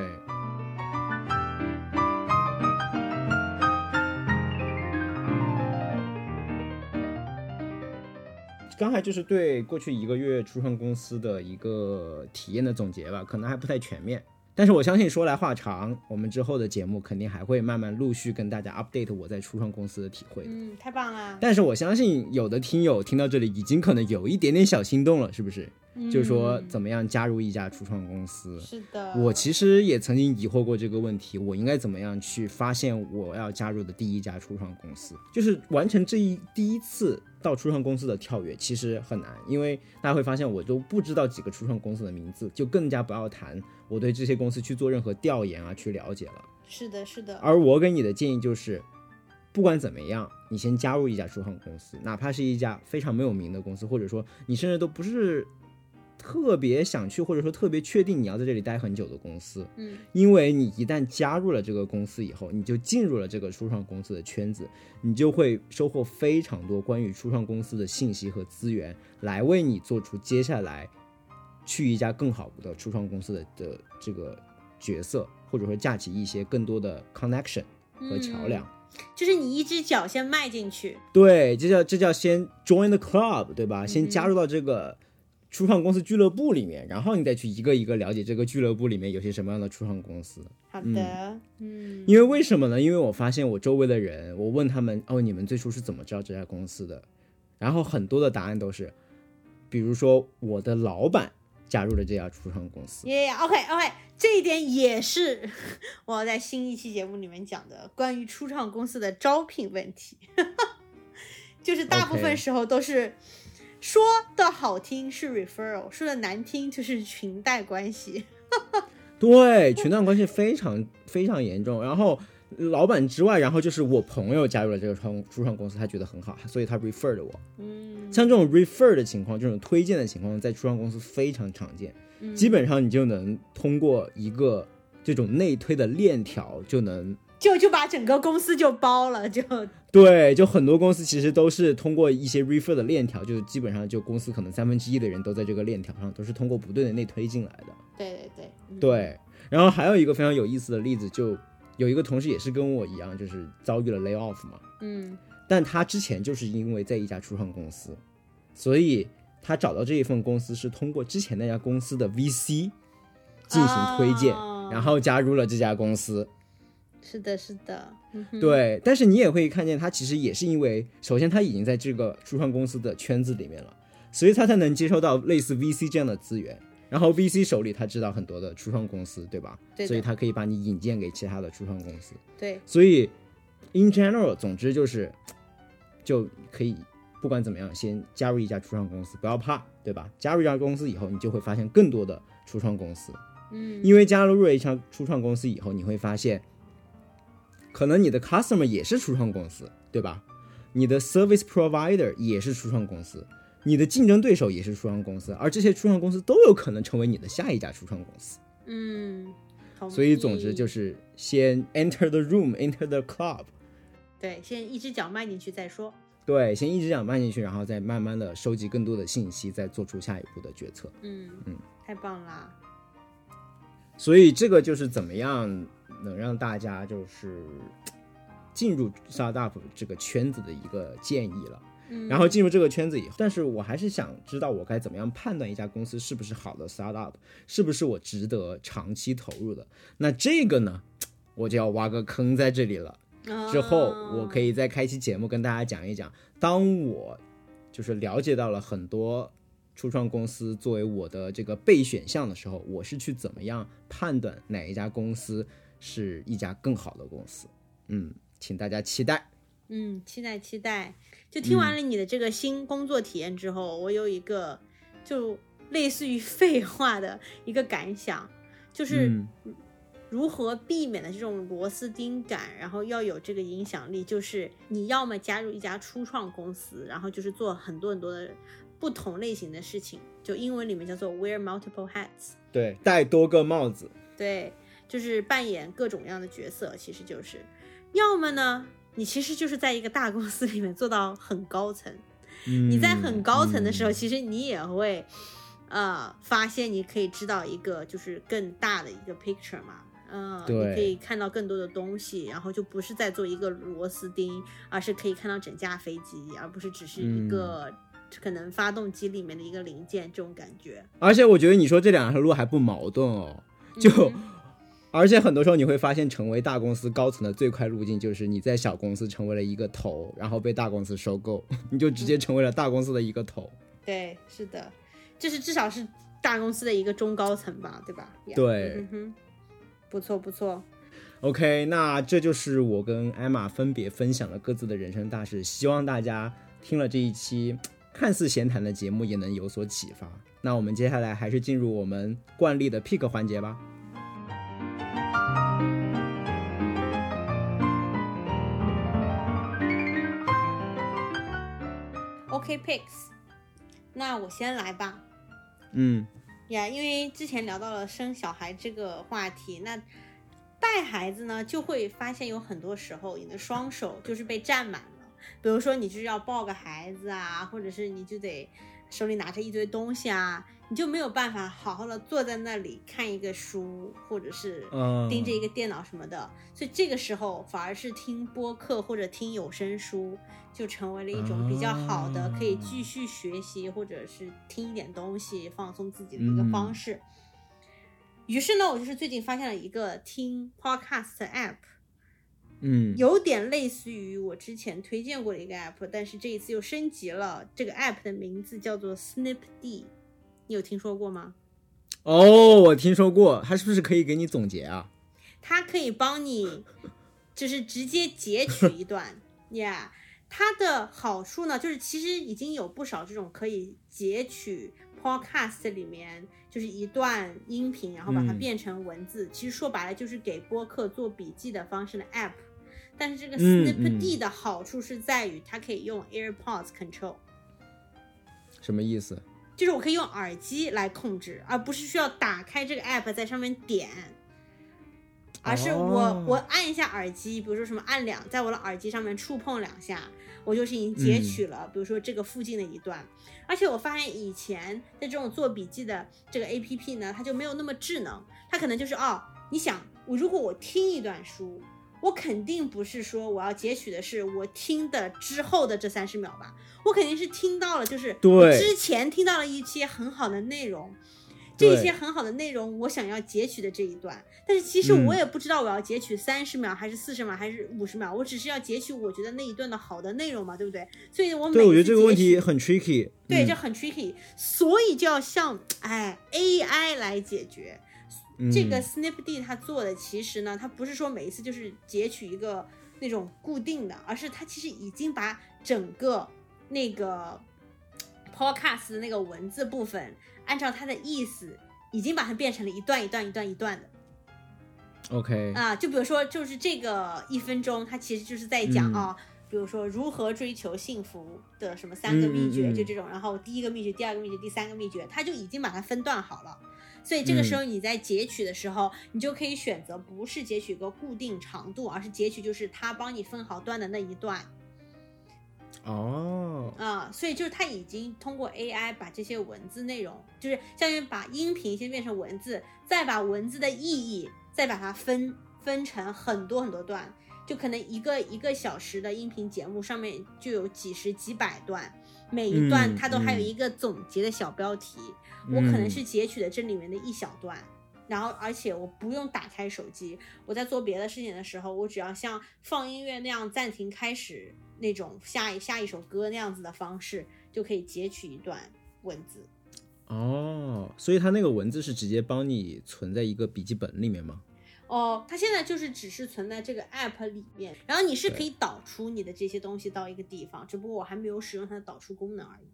刚才就是对过去一个月初创公司的一个体验的总结吧，可能还不太全面，但是我相信说来话长，我们之后的节目肯定还会慢慢陆续跟大家 update 我在初创公司的体会的。嗯，太棒了。但是我相信有的听友听到这里已经可能有一点点小心动了，是不是？就是说怎么样加入一家初创公司？是的，我其实也曾经疑惑过这个问题，我应该怎么样去发现我要加入的第一家初创公司？就是完成这一第一次到初创公司的跳跃，其实很难，因为大家会发现我都不知道几个初创公司的名字，就更加不要谈我对这些公司去做任何调研啊，去了解了。是的，是的，而我给你的建议就是，不管怎么样，你先加入一家初创公司，哪怕是一家非常没有名的公司，或者说你甚至都不是特别想去，或者说特别确定你要在这里待很久的公司，嗯，因为你一旦加入了这个公司以后，你就进入了这个初创公司的圈子，你就会收获非常多关于初创公司的信息和资源，来为你做出接下来去一家更好的初创公司的的这个角色，或者说架起一些更多的 connection 和桥梁。就是你一只脚先迈进去，对，这叫这叫先 join the club，对吧？先加入到这个初创公司俱乐部里面，然后你再去一个一个了解这个俱乐部里面有些什么样的初创公司。好的，嗯，因为为什么呢？因为我发现我周围的人，我问他们哦，你们最初是怎么知道这家公司的？然后很多的答案都是，比如说我的老板加入了这家初创公司。耶、o k OK，这一点也是我要在新一期节目里面讲的关于初创公司的招聘问题，就是大部分时候都是说的好听是 referral，说的难听就是裙带关系。对，裙带关系非常非常严重。然后老板之外，然后就是我朋友加入了这个创初创公司，他觉得很好，所以他 refer 了我。嗯，像这种 refer 的情况，这种推荐的情况，在初创公司非常常见。嗯基本上你就能通过一个这种内推的链条，就能就就把整个公司就包了，就对，就很多公司其实都是通过一些 refer 的链条，就是基本上就公司可能三分之一的人都在这个链条上，都是通过不断的内推进来的。对对对，嗯，对，然后还有一个非常有意思的例子，就有一个同事也是跟我一样，就是遭遇了 lay off 嘛。嗯但他之前就是因为在一家初创公司，所以他找到这一份公司是通过之前那家公司的 VC 进行推荐，哦然后加入了这家公司。是的，是的，嗯，对，但是你也会看见他其实也是因为，首先他已经在这个初创公司的圈子里面了，所以他才能接收到类似 VC 这样的资源。然后 VC 手里他知道很多的初创公司，对吧？对所以他可以把你引荐给其他的初创公司。对，所以 in general，总之就是就可以不管怎么样，先加入一家初创公司，不要怕，对吧？加入一家公司以后，你就会发现更多的初创公司。嗯，因为加入了一家初创公司以后，你会发现，可能你的 customer 也是初创公司，对吧？你的 service provider 也是初创公司，你的竞争对手也是初创公司，而这些初创公司都有可能成为你的下一家初创公司。嗯，同所以总之就是先 enter the room，enter the club。对，先一只脚迈进去再说。对，先一只脚迈进去，然后再慢慢的收集更多的信息，再做出下一步的决策。嗯嗯，太棒啦！所以这个就是怎么样能让大家就是进入 startup 这个圈子的一个建议了。嗯，然后进入这个圈子以后，但是我还是想知道我该怎么样判断一家公司是不是好的 startup，是不是我值得长期投入的。那这个呢，我就要挖个坑在这里了。之后我可以，以再开期节目跟大家讲一讲，当我就是了解到了很多初创公司作为我的这个备选项的时候，我是去怎么样判断哪一家公司是一家更好的公司？嗯，请大家期待。嗯，期待期待。就听完了你的这个新工作体验之后，我有一个就类似于废话的一个感想，就是嗯如何避免的这种螺丝钉感，然后要有这个影响力，就是你要么加入一家初创公司，然后就是做很多很多的不同类型的事情，就英文里面叫做 wear multiple hats。对，戴多个帽子。对，就是扮演各种各样的角色，其实就是，要么呢，你其实就是在一个大公司里面做到很高层，嗯你在很高层的时候，嗯其实你也会，呃，发现你可以知道一个就是更大的一个 picture 嘛。嗯，你可以看到更多的东西，然后就不是在做一个螺丝钉，而是可以看到整架飞机，而不是只是嗯一个可能发动机里面的一个零件这种感觉。而且我觉得你说这两条路还不矛盾哦，就。嗯而且很多时候你会发现，成为大公司高层的最快路径就是你在小公司成为了一个头，然后被大公司收购，你就直接成为了大公司的一个头。对，是的，就是至少是大公司的一个中高层吧，对吧？呀对嗯哼，不错不错，OK，那这就是我跟艾玛分别分享了各自的人生大事，希望大家听了这一期看似闲谈的节目也能有所启发。那我们接下来还是进入我们惯例的 pick 环节吧。OK picks，那我先来吧。嗯呀因为之前聊到了生小孩这个话题，那带孩子呢，就会发现有很多时候你的双手就是被占满了。比如说，你就是要抱个孩子啊，或者是你就得手里拿着一堆东西啊，你就没有办法好好的坐在那里看一个书，或者是嗯，盯着一个电脑什么的。所以这个时候反而是听播客或者听有声书，就成为了一种比较好的啊可以继续学习或者是听一点东西放松自己的一个嗯方式。于是呢，我就是最近发现了一个听 podcast app，嗯有点类似于我之前推荐过的一个 app，但是这一次又升级了。这个 app 的名字叫做 Snipd，你有听说过吗？哦，我听说过，它是不是可以给你总结啊？它可以帮你，就是直接截取一段，yeah。它的好处呢，就是其实已经有不少这种可以截取 podcast 里面就是一段音频，然后把它嗯变成文字。其实说白了就是给播客做笔记的方式的 app。但是这个嗯 Snipd 的好处是在于它可以用 AirPods control，什么意思？就是我可以用耳机来控制，而不是需要打开这个 app 在上面点，而是我、哦我按一下耳机，比如说什么按两，在我的耳机上面触碰两下，我就是已经截取了，比如说这个附近的一段。而且我发现以前的这种做笔记的这个 app 呢，它就没有那么智能，它可能就是哦，你想我如果我听一段书。我肯定不是说我要截取的是我听的之后的这三十秒吧，我肯定是听到了，就是对之前听到了一些很好的内容。这些很好的内容，我想要截取的这一段，但是其实嗯我也不知道我要截取三十秒还是四十秒还是五十秒，我只是要截取我觉得那一段的好的内容嘛，对不对？所以我每对，我觉得这个问题很 tricky。对，嗯这很 tricky，所以就要向哎 AI 来解决。这个嗯 Snapd 它做的其实呢，它不是说每一次就是截取一个那种固定的，而是它其实已经把整个那个 podcast 的那个文字部分，按照它的意思，已经把它变成了一段一段一段一段的。OK，啊，就比如说，就是这个一分钟，它其实就是在讲嗯啊，比如说如何追求幸福的什么三个秘诀，嗯嗯嗯就这种，然后第一个秘诀、第二个秘诀、第三个秘诀，它就已经把它分段好了。所以这个时候嗯。你在截取的时候，你就可以选择不是截取一个固定长度，而是截取就是它帮你分好段的那一段。哦，啊。所以就是它已经通过 AI 把这些文字内容，就是相当于把音频先变成文字，再把文字的意义再把它分分成很多很多段，就可能一个一个小时的音频节目上面就有几十几百段，每一段嗯它都还有嗯。一个总结的小标题，我可能嗯是截取的这里面的一小段。然后，而且我不用打开手机，我在做别的事情的时候，我只要像放音乐那样暂停开始那种下一下一首歌那样子的方式，就可以截取一段文字。哦，所以它那个文字是直接帮你存在一个笔记本里面吗？哦，它现在就是只是存在这个 app 里面，然后你是可以导出你的这些东西到一个地方，只不过我还没有使用它的导出功能而已。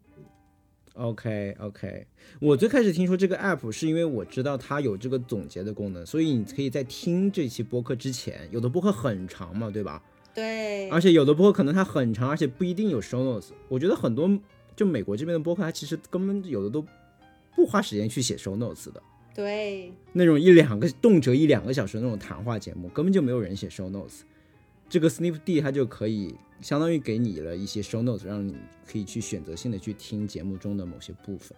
OK OK，我最开始听说这个 app 是因为我知道它有这个总结的功能，所以你可以在听这期播客之前，有的播客很长嘛，对吧？对，而且有的播客可能它很长，而且不一定有 show notes。我觉得很多就美国这边的播客，它其实根本有的都不花时间去写 show notes 的，对，那种一两个动辄一两个小时的那种谈话节目，根本就没有人写 show notes。这个 Snipd 它就可以相当于给你了一些 show notes，让你可以去选择性的去听节目中的某些部分。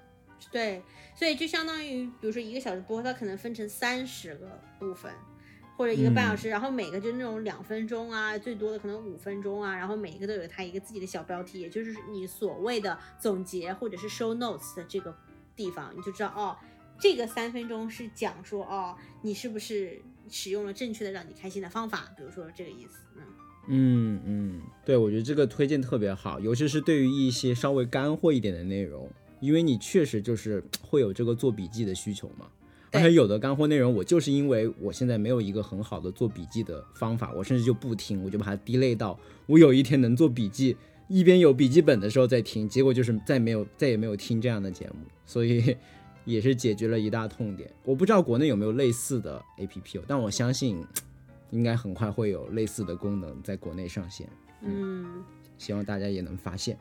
对，所以就相当于，比如说一个小时播，它可能分成三十个部分，或者一个半小时，然后每个就那种两分钟啊，最多的可能五分钟啊，然后每一个都有它一个自己的小标题，也就是你所谓的总结或者是 show notes 的这个地方，你就知道哦，这个三分钟是讲说哦，你是不是使用了正确的让你开心的方法，比如说这个意思，嗯。嗯嗯，对，我觉得这个推荐特别好，尤其是对于一些稍微干货一点的内容，因为你确实就是会有这个做笔记的需求嘛。而且有的干货内容，我就是因为我现在没有一个很好的做笔记的方法，我甚至就不听，我就把它滴类到我有一天能做笔记，一边有笔记本的时候再听，结果就是再没有再也没有听这样的节目，所以也是解决了一大痛点。我不知道国内有没有类似的 APP，但我相信应该很快会有类似的功能在国内上线，嗯希望大家也能发现。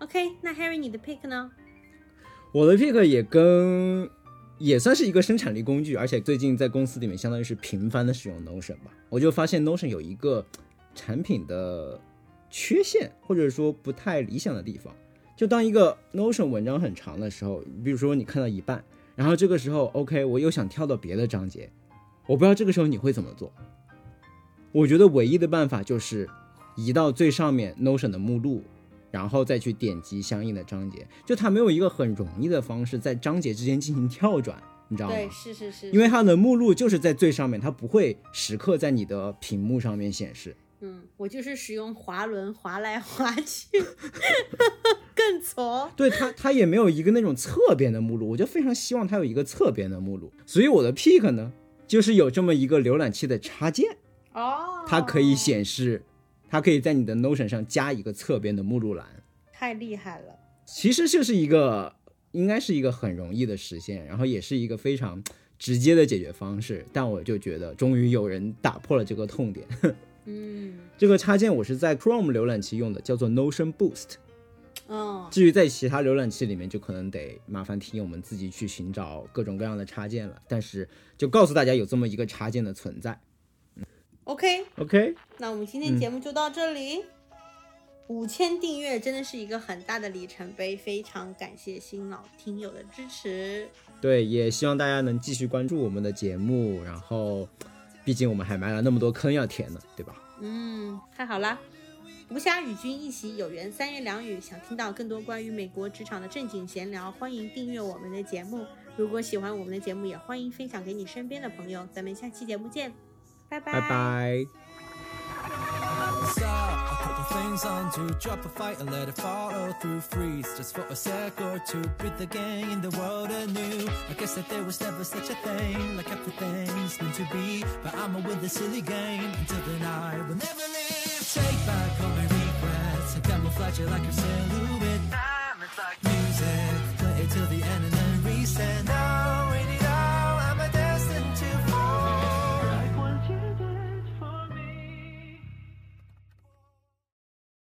，OK，那 Harry 你的 pick 呢？我的 pick 也跟也算是一个生产力工具，而且最近在公司里面相当于是频繁的使用 Notion 吧。我就发现 Notion 有一个产品的缺陷，或者说不太理想的地方。就当一个 Notion 文章很长的时候，比如说你看到一半，然后这个时候 OK，我又想跳到别的章节，我不知道这个时候你会怎么做。我觉得唯一的办法就是移到最上面 Notion 的目录，然后再去点击相应的章节，就它没有一个很容易的方式在章节之间进行跳转，你知道吗？对，是是是，因为它的目录就是在最上面，它不会时刻在你的屏幕上面显示。嗯，我就是使用滑轮滑来滑去，更挫。对它，它也没有一个那种侧边的目录，我就非常希望它有一个侧边的目录。所以我的 pick 呢，就是有这么一个浏览器的插件，哦，它可以显示，它可以在你的 Notion 上加一个侧边的目录栏。太厉害了。其实就是一个，应该是一个很容易的实现，然后也是一个非常直接的解决方式。但我就觉得，终于有人打破了这个痛点。嗯这个插件我是在 Chrome 浏览器用的，叫做 Notion Boost。嗯，至于在其他浏览器里面，就可能得麻烦听友们自己去寻找各种各样的插件了。但是就告诉大家有这么一个插件的存在。OK，OK，那我们今天节目就到这里。五千订阅真的是一个很大的里程碑，非常感谢新老听友的支持。对，也希望大家能继续关注我们的节目，然后毕竟我们还埋了那么多坑要填呢，对吧？嗯，太好了。无暇与君一席，有缘三言两语。想听到更多关于美国职场的正经闲聊，欢迎订阅我们的节目。如果喜欢我们的节目，也欢迎分享给你身边的朋友。咱们下期节目见，拜拜。拜拜。Take back all my regrets. I camouflage it like a silhouette. Diamonds like music. Play it till the end and then reset.